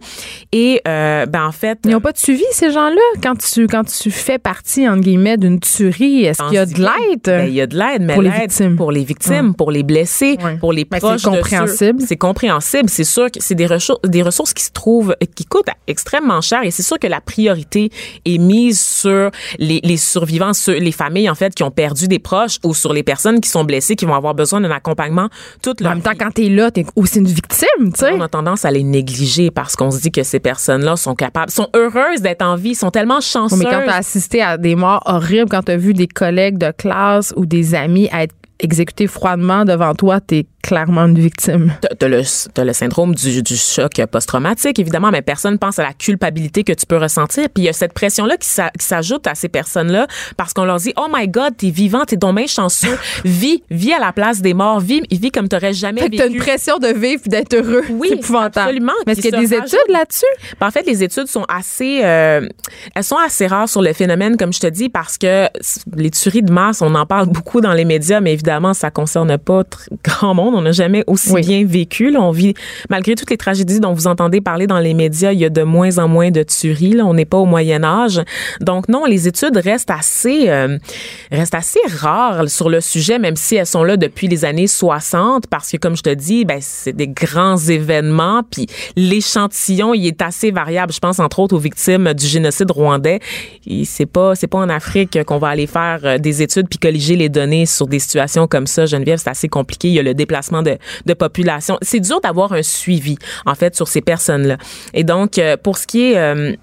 Et euh, ben en fait, Ils n'ont pas de suivi, ces gens-là, quand tu, quand tu fais partie, entre guillemets, d'une tuerie. Est-ce qu'il y a de l'aide? Ben, il y a de l'aide, mais Pour les victimes. Pour les victimes, pour les blessés, Ouais. pour les Ben, c'est proches. ceux- compréhensible. C'est compréhensible. C'est sûr que c'est des ressources, des ressources qui se trouvent, qui coûtent extrêmement cher. Et c'est sûr que la priorité est mise sur les, les survivants, sur les familles, en fait, qui ont perdu des proches ou sur les personnes qui sont blessées, qui vont avoir besoin d'un accompagnement toute En leur même temps, vie. quand t'es là, t'es aussi une victime, tu sais. On a tendance à les négliger parce qu'on se dit que ces personnes-là sont capables, sont heureuses d'être en vie, sont tellement chanceuses. Mais quand t'as assisté à des morts horribles, quand t'as vu des collègues de classe ou des amis être exécutés froidement devant toi, t'es clairement une victime. T'as- T'as le, syndrome du, du choc post-traumatique, évidemment, mais personne pense à la culpabilité que tu peux ressentir. Puis il y a cette pression-là qui s'a- qui s'ajoute à ces personnes-là parce qu'on leur dit Oh my God, t'es vivant, t'es donc bien chanceux. vis, vis à la place des morts, vis, vis comme t'aurais jamais Fait que t'as vécu. une pression de vivre et d'être heureux. Oui, épouvantable. absolument, Mais est-ce qui qu'il y a des rajoute. études là-dessus? Ben, En fait, les études sont assez, euh, elles sont assez rares sur le phénomène, comme je te dis, parce que les tueries de masse, on en parle beaucoup dans les médias, mais évidemment, ça concerne pas grand monde. Monde. On n'a jamais aussi Oui. bien vécu. Là, on vit, malgré toutes les tragédies dont vous entendez parler dans les médias, il y a de moins en moins de tueries. Là. On n'est pas au Moyen Âge. Donc non, les études restent assez, euh, restent assez rares sur le sujet, même si elles sont là depuis les années 60, parce que comme je te dis, ben, c'est des grands événements, puis l'échantillon, il est assez variable. Je pense entre autres aux victimes du génocide rwandais. Et C'est pas, c'est pas en Afrique qu'on va aller faire euh, des études puis colliger les données sur des situations comme ça. Geneviève, c'est assez compliqué. Il y a le déplacement de, de population. C'est dur d'avoir un suivi, en fait, sur ces personnes-là. Et donc, euh, pour ce qui est euh,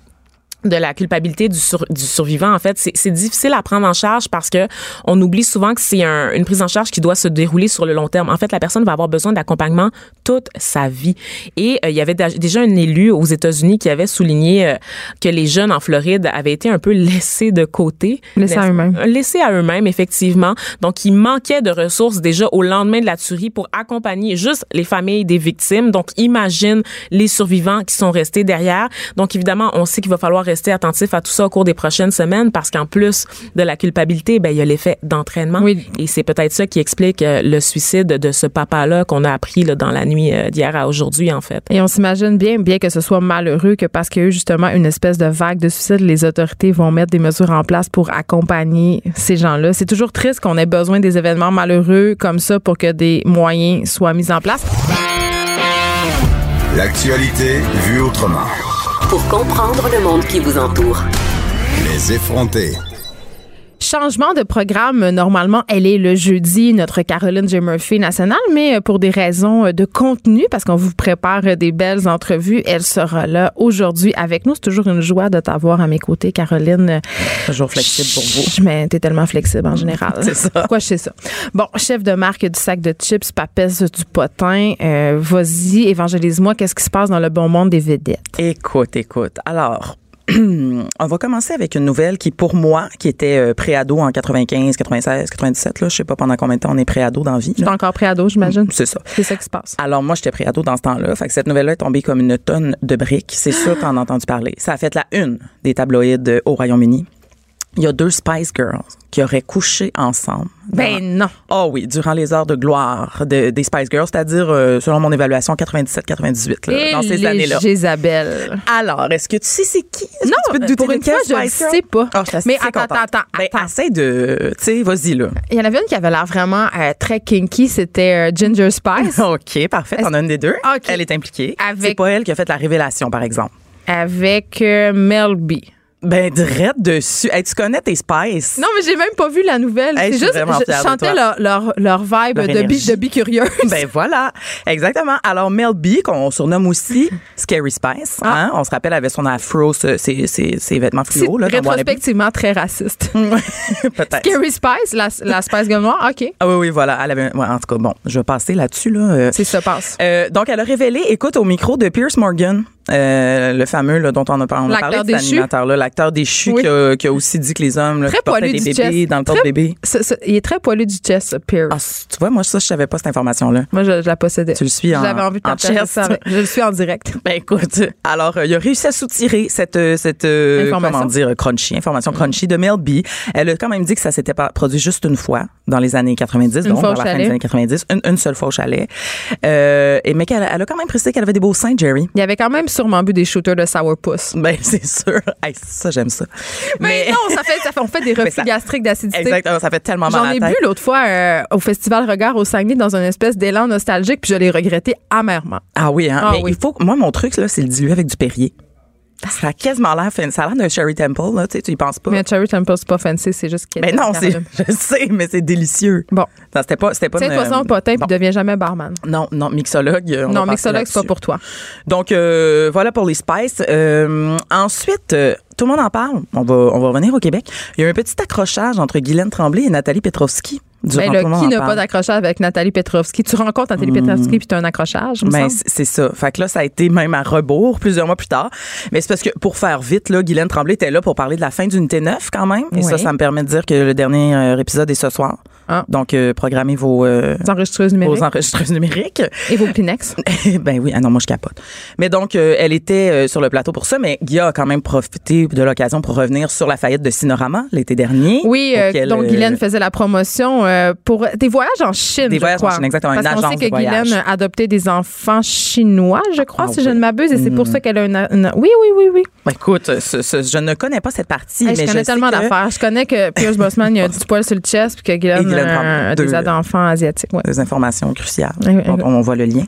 de la culpabilité du, sur- du survivant, en fait, c'est difficile à prendre en charge parce que on oublie souvent que c'est un- une prise en charge qui doit se dérouler sur le long terme. En fait, la personne va avoir besoin d'accompagnement toute sa vie. Et euh, il y avait déjà un élu aux États-Unis qui avait souligné euh, que les jeunes en Floride avaient été un peu laissés de côté. Laissés à eux-mêmes. Laissés à eux-mêmes, effectivement. Donc, il manquait de ressources déjà au lendemain de la tuerie pour accompagner juste les familles des victimes. Donc, imagine les survivants qui sont restés derrière. Donc, évidemment, on sait qu'il va falloir rester attentif à tout ça au cours des prochaines semaines parce qu'en plus de la culpabilité, ben, il y a l'effet d'entraînement. Oui. Et c'est peut-être ça qui explique euh, le suicide de ce papa-là qu'on a appris là, dans la nuit euh, d'hier à aujourd'hui, en fait. Et on s'imagine bien, bien que ce soit malheureux, que parce qu'il y a eu justement une espèce de vague de suicide, les autorités vont mettre des mesures en place pour accompagner ces gens-là. C'est toujours triste qu'on ait besoin des événements malheureux comme ça pour que des moyens soient mis en place. L'actualité vue autrement. Pour comprendre le monde qui vous entoure. Les effronter. Changement de programme, normalement, elle est le jeudi, notre Caroline J. Murphy nationale, mais pour des raisons de contenu, parce qu'on vous prépare des belles entrevues, elle sera là aujourd'hui avec nous. C'est toujours une joie de t'avoir à mes côtés, Caroline. Toujours flexible pour vous. Mais t'es tellement flexible en général. C'est ça. Pourquoi je sais ça? Bon, chef de marque du sac de chips, papesse du potin. euh, Vas-y, évangélise-moi. Qu'est-ce qui se passe dans le bon monde des vedettes? Écoute, écoute. Alors, on va commencer avec une nouvelle qui, pour moi, qui était euh, préado en 95, 96, 97, là, je sais pas pendant combien de temps on est préado dans la vie. Encore dos, j'imagine? C'est ça. C'est ça qui se passe. Alors, moi, j'étais préado dans ce temps-là. Fait que cette nouvelle-là est tombée comme une tonne de briques. C'est sûr que t'en as entendu parler. Ça a fait la une des tabloïds euh, au Royaume-Uni. Il y a deux Spice Girls qui auraient couché ensemble. Ben non. Oh oui, durant les heures de gloire de- des Spice Girls, c'est-à-dire, euh, selon mon évaluation, 97-98, là, Et dans ces années-là. Jézabel. Alors, est-ce que tu sais c'est qui? Non, que tu peux te douter pour une fois, je Girl? sais pas. Ah, je Mais attends, attends, Ben, attends. essaie de, tu sais, vas-y, là. Il y en avait une qui avait l'air vraiment euh, très kinky, c'était euh, Ginger Spice. OK, parfait. T'en as une des deux. OK. Elle est impliquée. Avec- C'est pas elle qui a fait la révélation, par exemple. avec Mel B. Ben, direct dessus. Hey, tu connais tes Spice? Non, mais j'ai même pas vu la nouvelle. Hey, je C'est juste, je de chantais leur, leur, leur vibe Leur de, bi, de bicurieuse. Ben voilà, exactement. Alors Mel B, qu'on surnomme aussi Scary Spice, hein? on se rappelle, elle avait son afro, ses, ses, ses vêtements fluo. Là, rétrospectivement très raciste. Peut-être. Scary Spice, la, la Spice Girl noire, OK. Ah oui, oui, voilà. Elle avait, ouais, en tout cas, bon, je vais passer là-dessus. Là, euh, C'est ça, passe. Euh, donc, elle a révélé, écoute, au micro de Pierce Morgan, euh, le fameux là, dont on a, on a L'acteur parlé, cet animateur-là, l'acteur déchu Oui. qui, a, qui a aussi dit que les hommes là, Très qui portaient des bébés dans le porte-bébé. Ça- ça- il est très poilu du chest, ce Pierce. Ah, tu vois, moi, ça, je savais pas cette information-là. Moi, je, je la possédais. Tu le suis en- J'avais envie de en partager chest. Je le suis en direct. Ben écoute, alors euh, il a réussi à soutirer cette euh, cette euh, Information. comment dire crunchy information crunchy de Mel B. Elle a quand même dit que ça s'était pas produit juste une fois dans les années 90, Une donc dans la fin des années 90, une, une seule fois au chalet. Et mais qu'elle elle a quand même précisé qu'elle avait des beaux seins, Jerry. Il y avait quand même sûrement bu des shooters de sourpuss. Ben c'est sûr. Hey, ça j'aime ça. Mais, non, ça fait, ça fait, on fait des reflux ça- gastriques d'acidité. Exactement, ça fait tellement mal J'en ai bu l'autre fois euh, au Festival Regard au Saguenay dans une espèce d'élan nostalgique, puis je l'ai regretté amèrement. Ah oui, hein. Ah mais oui. il faut moi mon truc là, c'est le diluer avec du Perrier. Ça a quasiment l'air, fin- ça a l'air d'un Sherry Temple là, tu sais, tu y penses pas. Mais Cherry Temple, c'est pas fancy, c'est juste qu'il y a Mais non, je sais, mais c'est délicieux. Bon. Non, c'était pas, c'était pas. Une- toi ça au potin, bon. puis deviens jamais barman. Non, non, mixologue. euh, on non, mixologue, c'est pas pour toi. Donc euh, voilà pour les Spice. Euh, ensuite, euh, tout le monde en parle. On va, on va revenir au Québec. Il y a eu un petit accrochage entre Guylaine Tremblay et Nathalie Petrovski. Ben, là, qui n'a pas d'accrochage avec Nathalie Petrovski? Tu rencontres Nathalie Petrovski, puis tu as un accrochage, Ben, c'est ça. Fait que là, ça a été même à rebours plusieurs mois plus tard. Mais c'est parce que, pour faire vite, là, Guylaine Tremblay était là pour parler de la fin d'unité 9 quand même. Et Oui. ça, ça me permet de dire que le dernier euh, épisode est ce soir. Ah. Donc, euh, programmez vos, euh, enregistreuses numériques. vos enregistreuses numériques. Et vos Pinex. ben oui, ah non, moi je capote. Mais donc, euh, elle était euh, sur le plateau pour ça, mais Guy a quand même profité de l'occasion pour revenir sur la faillite de Cinorama l'été dernier. Oui, auquel, donc Guylaine faisait la promotion pour des voyages en Chine. Des je voyages en crois. Chine, exactement, une Parce agence sait que de. Guylaine a adopté des enfants chinois, je crois, Ah si je ne m'abuse, et c'est pour ça qu'elle a une, une- Oui, oui, oui, oui. Ben, écoute, ce- ce- je ne connais pas cette partie, Hey, mais je connais sais tellement que d'affaires. Je connais que Pierce Bossman, il a du poil sur le chest, puis que Guylaine, Guylaine euh, Tremblay, deux. d'enfants asiatiques. Ouais. Informations cruciales. On voit le lien.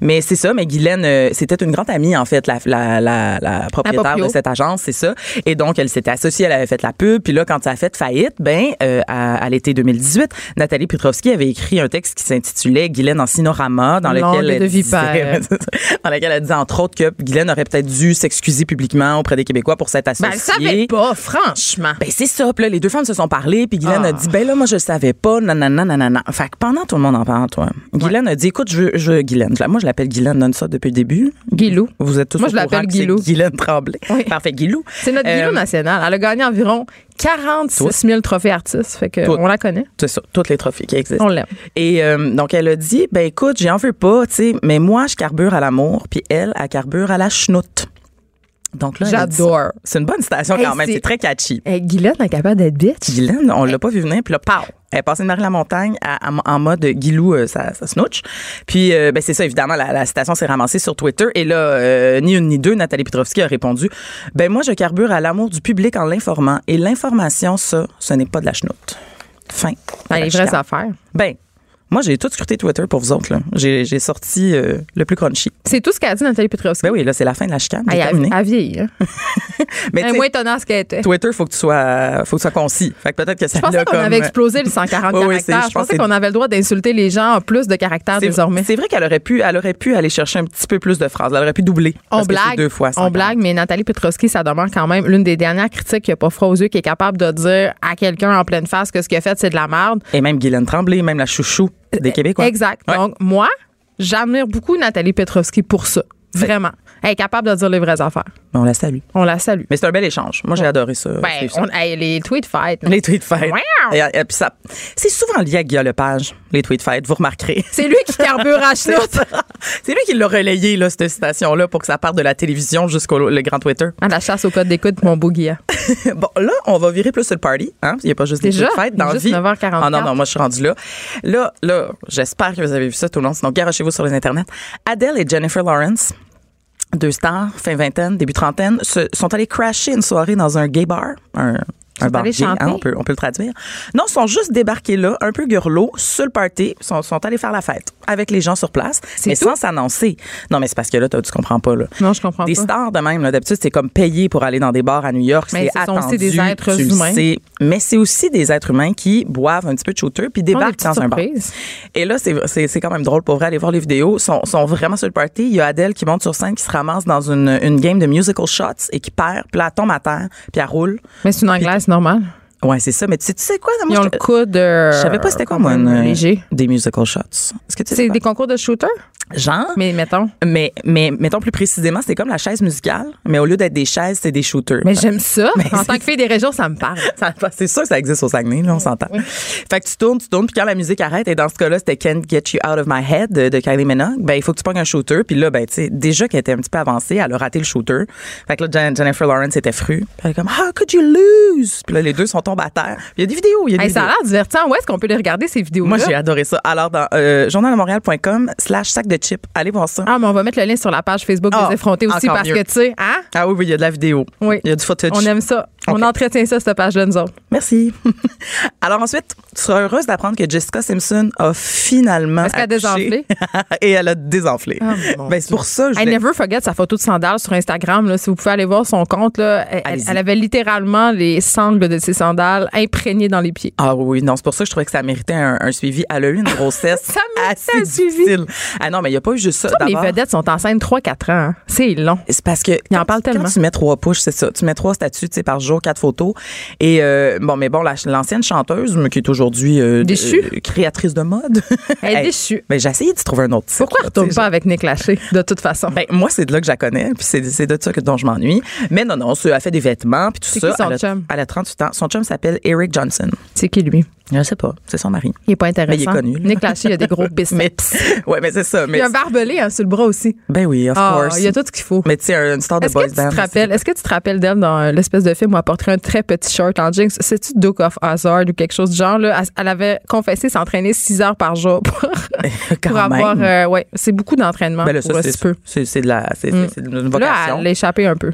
Mais c'est ça, mais Guylaine, euh, c'était une grande amie, en fait, la, la, la, la propriétaire de cette agence, c'est ça. Et donc, elle s'était associée, elle avait fait la pub. Puis là, quand ça a fait faillite, ben, euh, à, à l'été 2018, Nathalie Petrovski avait écrit un texte qui s'intitulait Guylaine en sinorama, dans lequel elle disait- dans lequel elle disait, entre autres, que Guylaine aurait peut-être dû s'excuser publiquement auprès des Québécois pour s'être associée. Ben, elle savait pas, franchement. Ben c'est ça. Puis là, les deux femmes se sont parlé. Puis Guylaine Ah. a dit, ben là, moi, je savais pas. Nanana, nanana. Fait que pendant tout le monde en parle, toi, Guylaine a dit, écoute, je veux, je veux Guylaine. Moi, je l'appelle Guylaine non-stop depuis le début. Guilou. Vous êtes tous Moi, je l'appelle Guilou. Guylaine Tremblay. Oui. Parfait, Guilou. C'est notre Euh, Guilou national. Elle a gagné environ 46 000 trophées artistes. Fait que on la connaît. C'est ça, tous les trophées qui existent. On l'aime. Et euh, donc, elle a dit, ben écoute, j'en veux pas, tu sais, mais moi, je carbure à l'amour, puis elle, elle carbure à la chenoute. Donc là. J'adore. C'est une bonne citation Hey, quand même, c'est- très catchy. Hey, Guylaine est capable d'être bitch. Guylaine, on l'a pas vu venir, puis là, pow! Elle est passée de Marie-la-Montagne en mode Guilou, euh, ça, ça snooch. Puis, euh, ben, c'est ça, évidemment, la, la citation s'est ramassée sur Twitter. Et là, euh, ni une ni deux, Nathalie Petrovski a répondu Ben, moi, je carbure à l'amour du public en l'informant. Et l'information, ça, ce n'est pas de la chenoute. Fin. Ben, les vraies affaires. Ben, moi, j'ai tout scruté Twitter pour vous autres. J'ai sorti euh, le plus crunchy. C'est tout ce qu'a dit Nathalie Petrovski. Ben oui, là, c'est la fin de la chicane. Elle, vieillit, hein. Mais moins étonnante ce qu'elle était. Twitter, faut que tu sois, faut que tu sois concis. Fait que peut-être que ça Je pensais qu'on comme- avait explosé les 140 Oui, oui, c'est- caractères. je pensais qu'on avait le droit d'insulter les gens en plus de caractères désormais. C'est vrai qu'elle aurait pu, elle aurait pu aller chercher un petit peu plus de phrases. Elle aurait pu doubler. On parce que c'est blague, deux fois. on 50. blague, mais Nathalie Petrovski, ça demeure quand même l'une des dernières critiques qui a pas froid aux yeux, qui est capable de dire à quelqu'un en pleine face que ce qu'il a fait, c'est de la merde. Et même Guylaine Tremblay, même la chouchou des Québécois. Exact. Ouais. Donc, moi, j'admire beaucoup Nathalie Petrovski pour ça. Vraiment. Elle est capable de dire les vraies affaires. On la salue. On la salue. Mais c'est un bel échange. Moi, j'ai adoré ça. Ben, on- hey, les tweet fights. Les tweets fights. Wow! Et, et puis ça, c'est souvent lié à Guillaume Lepage, les tweets fights, vous remarquerez. C'est lui qui carbure à C'est lui qui l'a relayé, là, cette citation-là, pour que ça parte de la télévision jusqu'au le grand Twitter. À la chasse au code d'écoute, mon beau Guilla. bon, là, on va virer plus sur le party. Hein? Il n'y a pas juste des Déjà? tweet fights dans la Juste vie. 9h44. Ah non, non, moi, je suis rendue là. Là, là, j'espère que vous avez vu ça tout le long. Sinon, garochez-vous sur les internets. Adele et Jennifer Lawrence, deux stars, fin vingtaine, début trentaine, se, sont allés crasher une soirée dans un gay bar, un, un bar allés gay, chanter? hein, on, peut, on peut le traduire. Non, ils sont juste débarqués là, un peu gurlots, sur le party, sont, sont allés faire la fête avec les gens sur place, mais tout? sans s'annoncer. Non, mais c'est parce que là, tu comprends pas, là. Non, je comprends Des pas. stars de même, d'habitude, c'est comme payé pour aller dans des bars à New York. Mais c'est ce sont aussi attendu, des êtres tu humains. sais. Mais c'est aussi des êtres humains qui boivent un petit peu de shooter puis Ils des débarquent dans un bar. Et là, c'est- quand même drôle pour vrai. Aller voir les vidéos. Ils sont, sont vraiment sur le party. Il y a Adèle qui monte sur scène, qui se ramasse dans une, une game de musical shots et qui perd. Puis là, elle tombe à terre, puis elle roule. Mais c'est une anglaise normale. Ouais, c'est ça. Mais tu sais, tu sais quoi? Moi, Ils ont je, le coude. euh, je savais pas c'était quoi, moi, une- léger. des musical shots. C'est des concours de shooter? Genre? Mais mettons. Mais, mais mettons plus précisément, c'est comme la chaise musicale, mais au lieu d'être des chaises, c'est des shooters. Mais j'aime ça. en tant que fille des régions, ça me parle. C'est sûr que ça existe au Saguenay, là, on s'entend. Fait que tu tournes, tu tournes, puis quand la musique arrête, et dans ce cas-là, c'était Can't Get You Out of My Head de, de Kylie Minogue, ben, il faut que tu pognes un shooter, puis là, ben, tu sais, déjà qu'elle était un petit peu avancée, elle a raté le shooter. Fait que là, Jen- Jennifer Lawrence était fru. Puis elle est comme, How could you lose? Puis là, les deux sont tombés à terre. Il y a des vidéos, il y a des Hey, ça a vidéos. l'air divertissant. Où est-ce qu'on peut les regarder, ces vidéos-là? Moi, j'ai adoré ça. Alors, dans euh, journaldemontréal.com slash sac de allez voir ça. Ah, mais on va mettre le lien sur la page Facebook Ah, des effrontés aussi parce mieux. que, tu sais, hein? Ah oui, oui, il y a de la vidéo. Oui. Il y a du footage. On aime ça. On entretient ça, cette page-là, nous autres. Merci. Alors ensuite, tu seras heureuse d'apprendre que Jessica Simpson a finalement Est-ce qu'elle a désenflé? Et elle a désenflé. Ben, c'est pour ça je I never forget sa photo de sandales sur Instagram. Là, si vous pouvez aller voir son compte, là, elle, avait littéralement les sangles de ses sandales imprégnées dans les pieds. Ah oui, non, c'est pour ça que je trouvais que ça méritait un, un suivi. Elle a eu une grossesse Ça méritait assez un suivi. difficile. Ah non, mais il n'y a pas eu juste ça. Toutes les vedettes sont enceintes 3-4 ans. hein. C'est long. C'est parce que Il en quand- parle tellement. Quand tu mets trois push, c'est ça. Tu mets trois sais, par jour. Quatre photos. Et euh, bon, mais bon, la- l'ancienne chanteuse, mais qui est aujourd'hui euh, euh, créatrice de mode. Elle est Hey, déchue. Ben, j'ai essayé d'y trouver un autre titre. Pourquoi là, retourne pas avec Nick Lachey, de toute façon? ben, moi, c'est de là que je la connais, puis c'est, de ça que, dont je m'ennuie. Mais non, non, elle fait des vêtements, puis tout ça. qui son elle, a, chum? elle a 38 ans. Son chum s'appelle Eric Johnson. c'est qui, lui? Je sais pas, c'est son mari. Il est pas intéressant. Mais il est connu, là. Nick Lachey, il a des gros biceps. Mais, ouais, mais c'est ça. il Mais, a un barbelé hein, sur le bras aussi. ben oui, of Ah, course. il y a tout ce qu'il faut. Mais tu sais, une star de boys band. est-ce que tu te rappelles d'elle dans euh, l'espèce de film elle porterait un très petit short en jeans? C'est-tu Duke of Hazard ou quelque chose du genre? Là? Elle, elle avait confessé s'entraîner six heures par jour pour, avoir. euh, ouais, c'est beaucoup d'entraînement Ben là, pour c'est, peu. c'est, de la, c'est, Mm. une Là, vocation. elle a échappé un peu.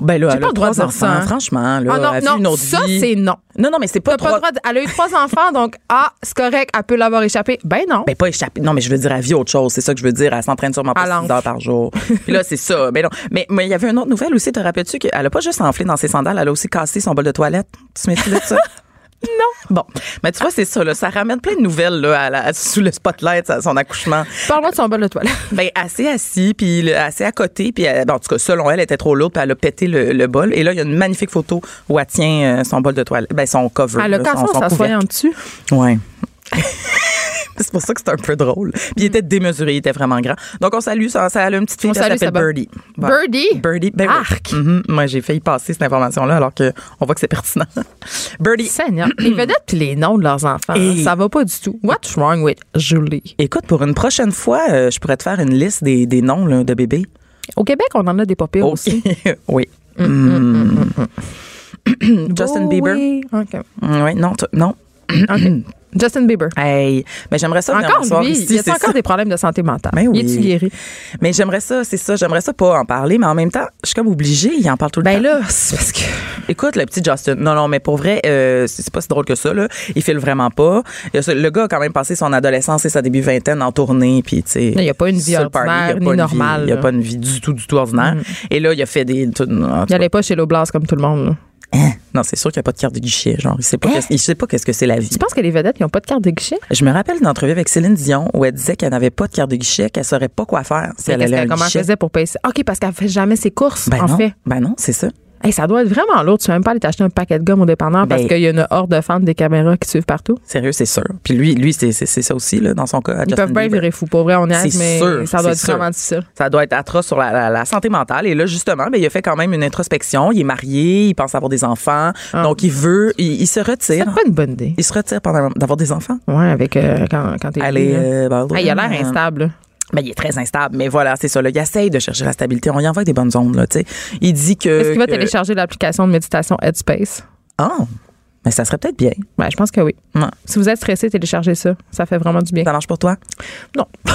ben là, J'ai elle pas le droit de trois dire ça, enfants. hein. Franchement, là, Ah non, elle non, une autre ça, vie. c'est non. Non, non, mais c'est pas T'as pas le trois. droit de- Elle a eu trois enfants, donc, ah, c'est correct, elle peut l'avoir échappé. Ben non. Ben, pas échappé. Non, mais je veux dire, elle vit autre chose. C'est ça que je veux dire. Elle s'entraîne sûrement pas Elle 6 enfle. heures par jour. Puis là, c'est ça. Mais non. Mais mais il y avait une autre nouvelle aussi. Te rappelles-tu qu'elle a pas juste enflé dans ses sandales, elle a aussi cassé son bol de toilette. Tu te souviens-tu de ça? non. Bon. Mais tu vois, c'est ça, là. Ça ramène plein de nouvelles, là, à la- sous le spotlight, à son accouchement. Parle-moi de son bol de toilette. Ben, assez assis, puis assez à côté, puis elle- ben, en tout cas, selon elle, elle était trop lourde, puis elle a pété le, le bol. Et là, il y a une magnifique photo où elle tient euh, son bol de toilette, ben, son cover. Elle a cassé son, en son s'assoyant couvercle. dessus. Ouais. c'est pour ça que c'est un peu drôle. Puis il était démesuré, il était vraiment grand. Donc on salue ça, ça a une petite fille On qui s'appelle. Birdie. Voilà. Birdie? Birdie. Ben oui. Arc. Mhm. Moi j'ai failli passer cette information là alors que on voit que c'est pertinent. Birdie. Seigneur. Les vedettes puis les noms de leurs enfants, Et- ça va pas du tout. What's wrong with Julie? Écoute, pour une prochaine fois, euh, je pourrais te faire une liste des, des noms là, de bébés. Au Québec, on en a des pas pires Ok. aussi. oui. Mm. Justin Oh, Bieber. Oui. OK. Mm, Oui, non, non. Justin Bieber. Hey, mais j'aimerais ça Encore lui, ici, il y a encore ça. des problèmes de santé mentale. Ben oui. Il est-tu guéri? Mais j'aimerais ça, c'est ça, j'aimerais ça pas en parler, mais en même temps, je suis comme obligée, il en parle tout le Ben temps. là, c'est parce que Écoute, le petit Justin. Non, non, mais pour vrai, euh, c'est pas si drôle que ça, là. Il file vraiment pas. Le gars a quand même passé son adolescence et sa début vingtaine en tournée, puis tu sais. Il y a pas une vie ordinaire il y a ni normale, Il y a pas une vie du tout, du tout ordinaire. Et là, il a fait des. il cas, allait pas chez l'Oblast comme tout le monde. là. Hein? Non, c'est sûr qu'il n'y a pas de carte de guichet. Genre, il sait pas, qu'est-ce- il sait pas qu'est-ce que c'est la vie. Tu penses que les vedettes, ils ont pas de carte de guichet? Je me rappelle d'une entrevue avec Céline Dion où elle disait qu'elle n'avait pas de carte de guichet, qu'elle saurait pas quoi faire si Mais elle allait à qu'elle- un comment elle faisait pour payer ça? OK, parce qu'elle fait jamais ses courses, Ben en non, fait. ben non, c'est ça. Hey, ça doit être vraiment lourd. Tu peux même pas aller t'acheter un paquet de gomme au dépanneur parce Ben- qu'il y a une horde de fans des caméras qui suivent partout. Sérieux, c'est sûr. Puis lui, lui, c'est c'est- c'est ça aussi là, dans son cas. Ils Justin peuvent bien Bieber. virer fou. Pour vrai, on est C'est mais sûr, ça doit être c'est sûr. vraiment difficile. Ça doit être atroce sur la, la- la santé mentale. Et là, justement, ben, il a fait quand même une introspection. Il est marié, il pense avoir des enfants. Ah. Donc, il veut, il, il se C'est retire. pas une bonne idée. Il se retire pendant d'avoir des enfants. Ouais, avec euh, quand, quand t'es euh, ben, Hey, il a l'air euh, instable. Ben, il est très instable. Mais voilà, c'est ça. Là. Il essaye de chercher la stabilité. On y envoie des bonnes ondes, là, tu sais. Il dit que. Est-ce qu'il va que- télécharger l'application de méditation Headspace? Ah! Mais ça serait peut-être bien. Ben, je pense que oui. Ouais. Si vous êtes stressé, téléchargez ça. Ça fait vraiment du bien. Ça marche pour toi? Non.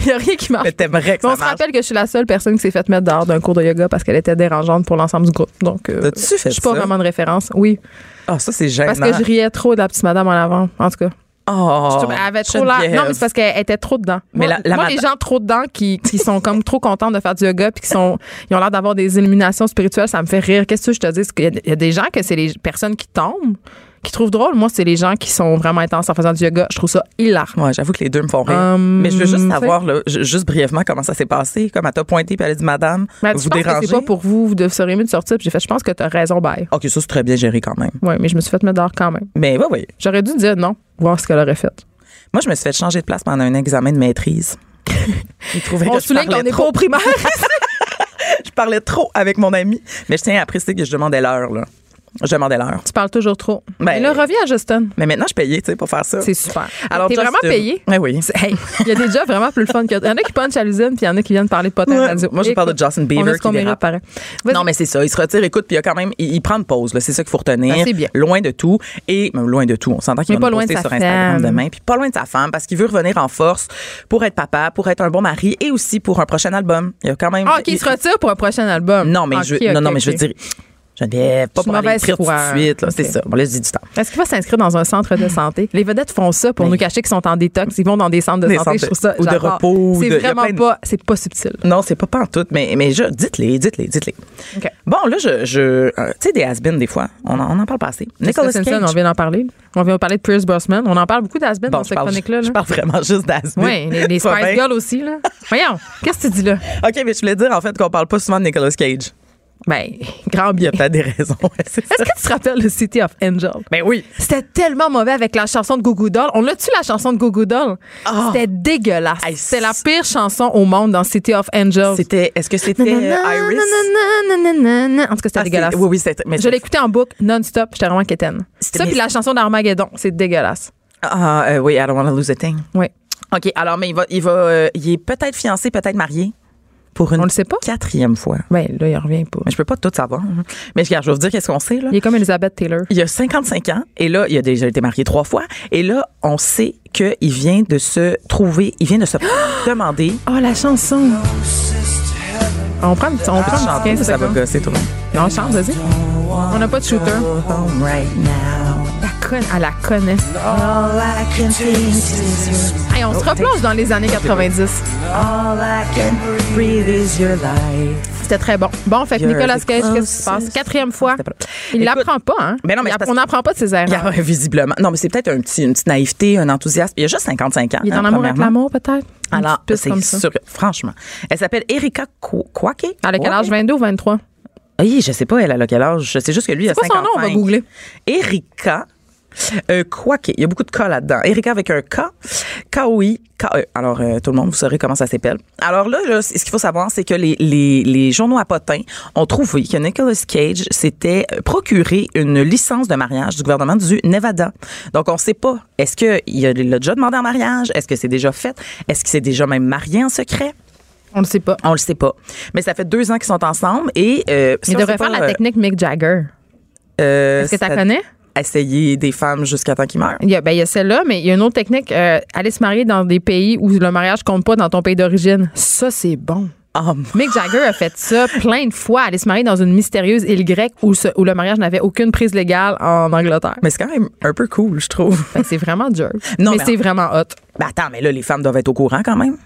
Il n'y a rien qui marche. Mais t'aimerais que Mais on ça se marche. rappelle que je suis la seule personne qui s'est faite mettre dehors d'un cours de yoga parce qu'elle était dérangeante pour l'ensemble du groupe. Donc, euh, je suis pas ça? vraiment de référence. Oui. Ah, ça, c'est gênant. Parce que je riais trop de la petite madame en avant. En tout cas. Oh, Je- elle avait trop l'air. Non, mais c'est parce qu'elle était trop dedans. Mais moi, la- la moi, les gens trop dedans qui, qui sont comme trop contents de faire du yoga puis qui sont, ils ont l'air d'avoir des illuminations spirituelles, ça me fait rire. Qu'est-ce que je te dis? Il y, a des gens que c'est les personnes qui tombent, qui trouvent drôle. Moi, c'est les gens qui sont vraiment intenses en faisant du yoga. Je trouve ça hilarant. Ouais, j'avoue que les deux me font rire. Hum, mais je veux juste savoir, là, juste brièvement, comment ça s'est passé. Comme elle t'a pointé, puis elle a dit, Madame, tu vous dérangez. c'est pas pour vous, vous seriez mieux de sortir. Puis j'ai fait, je pense que t'as raison, bye. OK, ça, c'est très bien géré quand même. Oui, mais je me suis fait mettre dehors quand même. Mais oui, oui. J'aurais dû dire non, voir ce qu'elle aurait fait. Moi, je me suis fait changer de place pendant un examen de maîtrise. On que souligne qu'on n'est pas trop. au primaire. Je parlais trop avec mon ami. Mais je tiens à préciser que je demandais l'heure, là. Je demandais l'heure. tu parles toujours trop. Ben- mais là, reviens à Justin. Mais maintenant, je payais, tu sais, pour faire ça. C'est super. Alors, T'es Justin- vraiment payé? Oui, oui. Hey, Il y a des jobs vraiment plus le fun que. Il y en a qui punchent à l'usine, puis il y en a qui viennent parler de potin Ouais. radio. Moi, je parle de Justin Bieber qui mérite. Non, mais c'est ça. Il se retire, écoute, puis il y a quand même, il, il prend une pause, là. C'est ça qu'il faut retenir. Ben, c'est bien. Loin de tout. Et, même loin de tout. On s'entend qu'il va pas nous loin de poster sur Instagram femme. demain. Puis pas loin de sa femme, parce qu'il veut revenir en force pour être papa, pour être un bon mari et aussi pour un prochain album. Il y a quand même. Ah, il se retire pour un prochain album. Non, mais je, non, non, mais je veux dire, Geneviève, pas pour aller tout de suite, là. C'est ça. Bon, là, je dis du temps. Est-ce qu'il va s'inscrire dans un centre de santé? Les vedettes font ça pour Mais- nous cacher qu'ils sont en détox. Ils vont dans des centres de Des santé. centres je trouve ça. ou de repos, C'est de- vraiment de- pas. C'est pas subtil. Non, c'est pas pantoute, mais, mais je, dites-les, dites-les, dites-les. Bon, là, je, je euh, tu sais, des has des fois, on en, on en parle pas assez. Nicolas Simpson, Cage. on vient d'en parler. On vient de parler de Pierce Brosnan. On en parle beaucoup d'Asben Bon, dans cette chronique-là. je parle vraiment juste d'has Oui, les, les Spice Girls aussi. Là. Voyons, qu'est-ce que tu dis là? OK, mais je voulais dire, en fait, qu'on parle pas souvent de Nicolas Cage. Ben, grand bien. peut-être des raisons. Est-ce que tu te rappelles de City of Angel? Ben oui. C'était tellement mauvais avec la chanson de Goo Doll. On l'a-tu la chanson de Goo Doll? Ah. C'était dégueulasse. C'était la pire chanson au monde dans City of Angels. C'était, est-ce que c'était Iris? En tout cas, c'était Ah, dégueulasse. Oui, oui, c'était. Je écouté en boucle non-stop. J'étais vraiment quétaine. Ça, puis la chanson d'Armageddon, c'est dégueulasse. Ah, euh, oui, I don't want to lose a thing. Oui. OK, alors, mais il va, il va, euh, il est peut-être fiancé, peut-être marié pour une On le sait pas? quatrième fois. Ben, là, il revient pas. Mais je peux pas tout savoir. Mais regarde, je vais vous dire qu'est-ce qu'on sait, là. Il est comme Elizabeth Taylor. Il a 55 ans et là, il a déjà été marié trois fois. Et là, on sait qu'il vient de se trouver, il vient de se demander. Oh, la chanson. On prend, on prend petit 15 ça va gosser tout le monde. On chante, vas-y. On n'a pas de shooter. Right now. Elle la connaît. Hey, on se replonge dans les années 90. all I can breathe is your life. C'était très bon. Bon, fait que Nicolas Cage, qu'est-ce qui se passe? Quatrième fois. Il l'apprend pas, hein? Ben non, mais c'est on n'apprend pas de ses erreurs. visiblement. Non, mais c'est peut-être un petit, une petite naïveté, un enthousiasme. Il a juste 55 ans. Il est hein, en amour avec l'amour, peut-être? Alors, c'est sûr. Franchement. Elle s'appelle Erika Kw- Kwake. Elle a quel âge? Kwake? 22 ou 23? Oui, je sais pas, elle a quel âge? Sais juste que lui, il a C'est quoi 55. son nom? On va googler. Erika. Euh, Kwake. Il y a beaucoup de K là-dedans. Erika avec un K. K-O-I. K-E. Alors, euh, tout le monde, vous saurez comment ça s'appelle. Alors là, ce qu'il faut savoir, c'est que les, les, les journaux à potins ont trouvé que Nicolas Cage s'était euh, procuré une licence de mariage du gouvernement du Nevada. Donc, on sait pas. Est-ce qu'il l'a déjà demandé en mariage? Est-ce que c'est déjà fait? Est-ce qu'il s'est déjà même marié en secret? On le sait pas. On le sait pas. Mais ça fait deux ans qu'ils sont ensemble et... Euh, si Il on devrait sait faire la technique Mick Jagger. euh, Est-ce que tu ça- connais? Essayer des femmes jusqu'à temps qu'ils meurent. Il y a, ben, il y a celle-là, mais il y a une autre technique. euh, aller se marier dans des pays où le mariage compte pas dans ton pays d'origine. Ça, c'est bon. Ah, Mick Jagger a fait ça plein de fois, aller se marier dans une mystérieuse île grecque où, ce- où le mariage n'avait aucune prise légale en Angleterre. mais c'est quand même un peu cool, je trouve. C'est vraiment dur. Non, mais mais c'est en- vraiment hot. Ben attends, mais là, les femmes doivent être au courant quand même.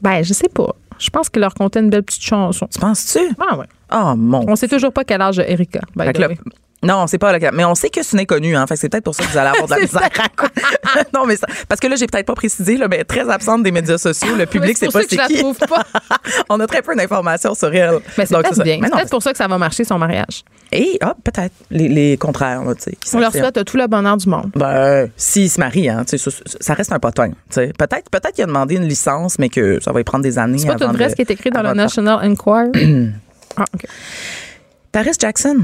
Ben, je sais pas. Je pense qu'il leur comptait une belle petite chanson. Tu penses-tu? Ah ouais. Oh mon. On sait toujours pas quel âge a Erika. by Fait the. Non, c'est pas le cas. Mais on sait que c'est une inconnue, hein. Fait c'est peut-être pour ça que vous allez avoir de la misère. non, mais ça- parce que là, j'ai peut-être pas précisé, là, mais très absente des médias sociaux. Le public, c'est pas je c'est la qui. trouve pas. on a très peu d'informations sur elle. Mais c'est peut-être bien. C'est peut-être pour ça que ça va marcher son mariage. Et, ah, peut-être. Les, les contraires, là, tu sais. On leur souhaite tout le bonheur du monde. Ben, s'il se marie, hein, tu sais, ça, ça reste un potin. Peut-être, peut-être qu'il a demandé une licence, mais que ça va y prendre des années. C'est pas tout vrai ce qui est écrit dans le National Enquirer? ah, OK. Paris Jackson,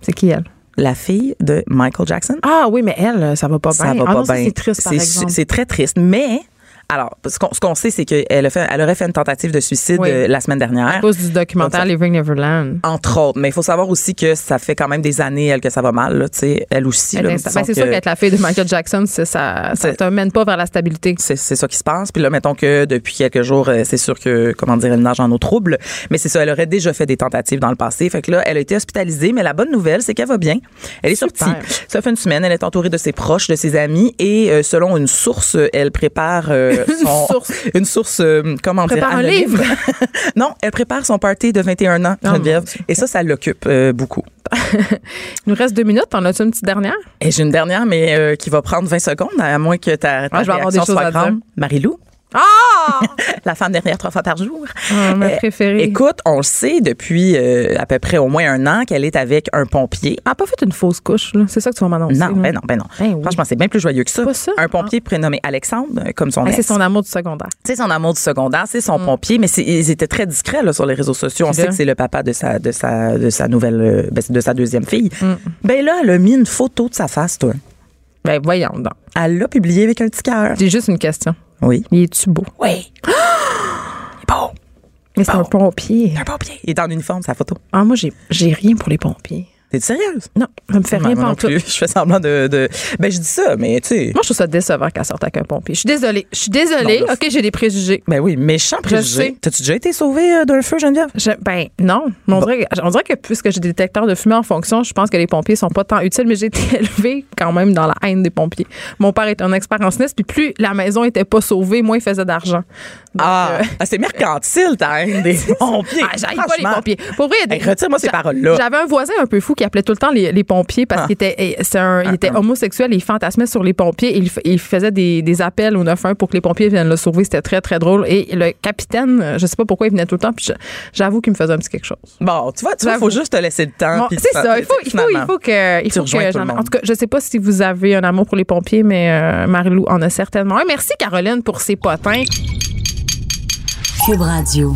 C'est qui elle? La fille de Michael Jackson. Ah oui, mais elle, ça va pas ça bien. va ah pas ça, bien. c'est triste, par C'est- exemple. C'est très triste, mais alors, ce qu'on, ce qu'on sait, c'est qu'elle a fait, elle aurait fait une tentative de suicide Oui. euh, la semaine dernière. À cause du documentaire Donc, Living Neverland. Entre autres, mais il faut savoir aussi que ça fait quand même des années elle que ça va mal, là, tu sais, elle aussi. Elle là, insta- ben, c'est sûr qu'être la fille de Michael Jackson, c'est ça, te mène pas vers la stabilité. c'est, c'est ça qui se passe. Puis là, mettons que depuis quelques jours, euh, c'est sûr que, comment dire, elle nage en eau trouble. Mais c'est ça, elle aurait déjà fait des tentatives dans le passé. Fait que là, elle a été hospitalisée. Mais la bonne nouvelle, c'est qu'elle va bien. Elle est Super. sortie. Ça fait une semaine. Elle est entourée de ses proches, de ses amis. Et euh, selon une source, elle prépare euh, son, source. une source, euh, comment dire, Prépare un anonyme. livre. non, elle prépare son party de 21 ans, Oh, Geneviève. Et ça, ça l'occupe euh, beaucoup. Il nous reste deux minutes. T'en as-tu une petite dernière? Et j'ai une dernière, mais euh, qui va prendre 20 secondes, à moins que ta, ta Ah, je vais avoir des choses soit à dire. grande. Marie-Lou, Ah! la femme dernière trois fois par jour. Ah, ma Euh, préférée. Écoute, on le sait depuis euh, à peu près au moins un an qu'elle est avec un pompier. Elle a pas fait une fausse couche, là. C'est ça que tu vas m'annoncer. Non, ben non, ben non. Ben oui. Franchement, c'est bien plus joyeux que ça. Pas ça? Un pompier prénommé Alexandre, euh, comme son Ah, c'est son amour du secondaire. C'est son amour du secondaire, c'est son pompier, mais c'est- ils étaient très discrets là, sur les réseaux sociaux. On Mm. C'est sait que c'est le papa de sa de sa de sa nouvelle ben, de sa deuxième fille. Mm. Ben là, elle a mis une photo de sa face, toi. Ben voyons donc. Elle l'a publié avec un petit cœur. J'ai juste une question. Oui. Il est-tu beau? Oui. Il est beau. Mais c'est un pompier. Un pompier. Il est en uniforme, sa photo. Ah, moi, j'ai j'ai rien pour les pompiers. T'es sérieuse? Non, ça me fait rien moi non plus. Je fais semblant de, de- Ben, je dis ça, mais tu sais. Moi, je trouve ça décevant qu'elle sorte avec un pompier. Je suis désolée. Je suis désolée. Non, OK, j'ai des préjugés. Ben oui, méchant Je préjugé. sais. T'as-tu déjà été sauvé euh, d'un feu, Geneviève? Je- ben non, mais on, dirait, on dirait que puisque j'ai des détecteurs de fumée en fonction, je pense que les pompiers sont pas tant utiles, mais j'ai été élevée quand même dans la haine des pompiers. Mon père est un expert en SNES, puis plus la maison était pas sauvée, moins il faisait d'argent. Ah, euh, ah, c'est mercantile, ta haine des pompiers. Ah, j'aille pas les pompiers. Pour vrai, des- Hey, retire-moi ces paroles-là. J'avais un voisin un peu fou qui appelait tout le temps les, les pompiers parce Ah. qu'il était, et c'est un- il était homosexuel et il fantasmait sur les pompiers. Et il, faisait des, des appels au 911 pour que les pompiers viennent le sauver. C'était très, très drôle. Et le capitaine, euh, je sais pas pourquoi il venait tout le temps, puis je- j'avoue qu'il me faisait un petit quelque chose. Bon, tu vois, tu vois, faut juste te laisser le temps. Bon, puis c'est ça. Il faut, il faut, il finalement. faut que, il faut que tout le j'en- monde. En tout cas, je sais pas si vous avez un amour pour les pompiers, mais euh, Marie-Lou en a certainement. un. merci Caroline pour ces potins. Cube Radio.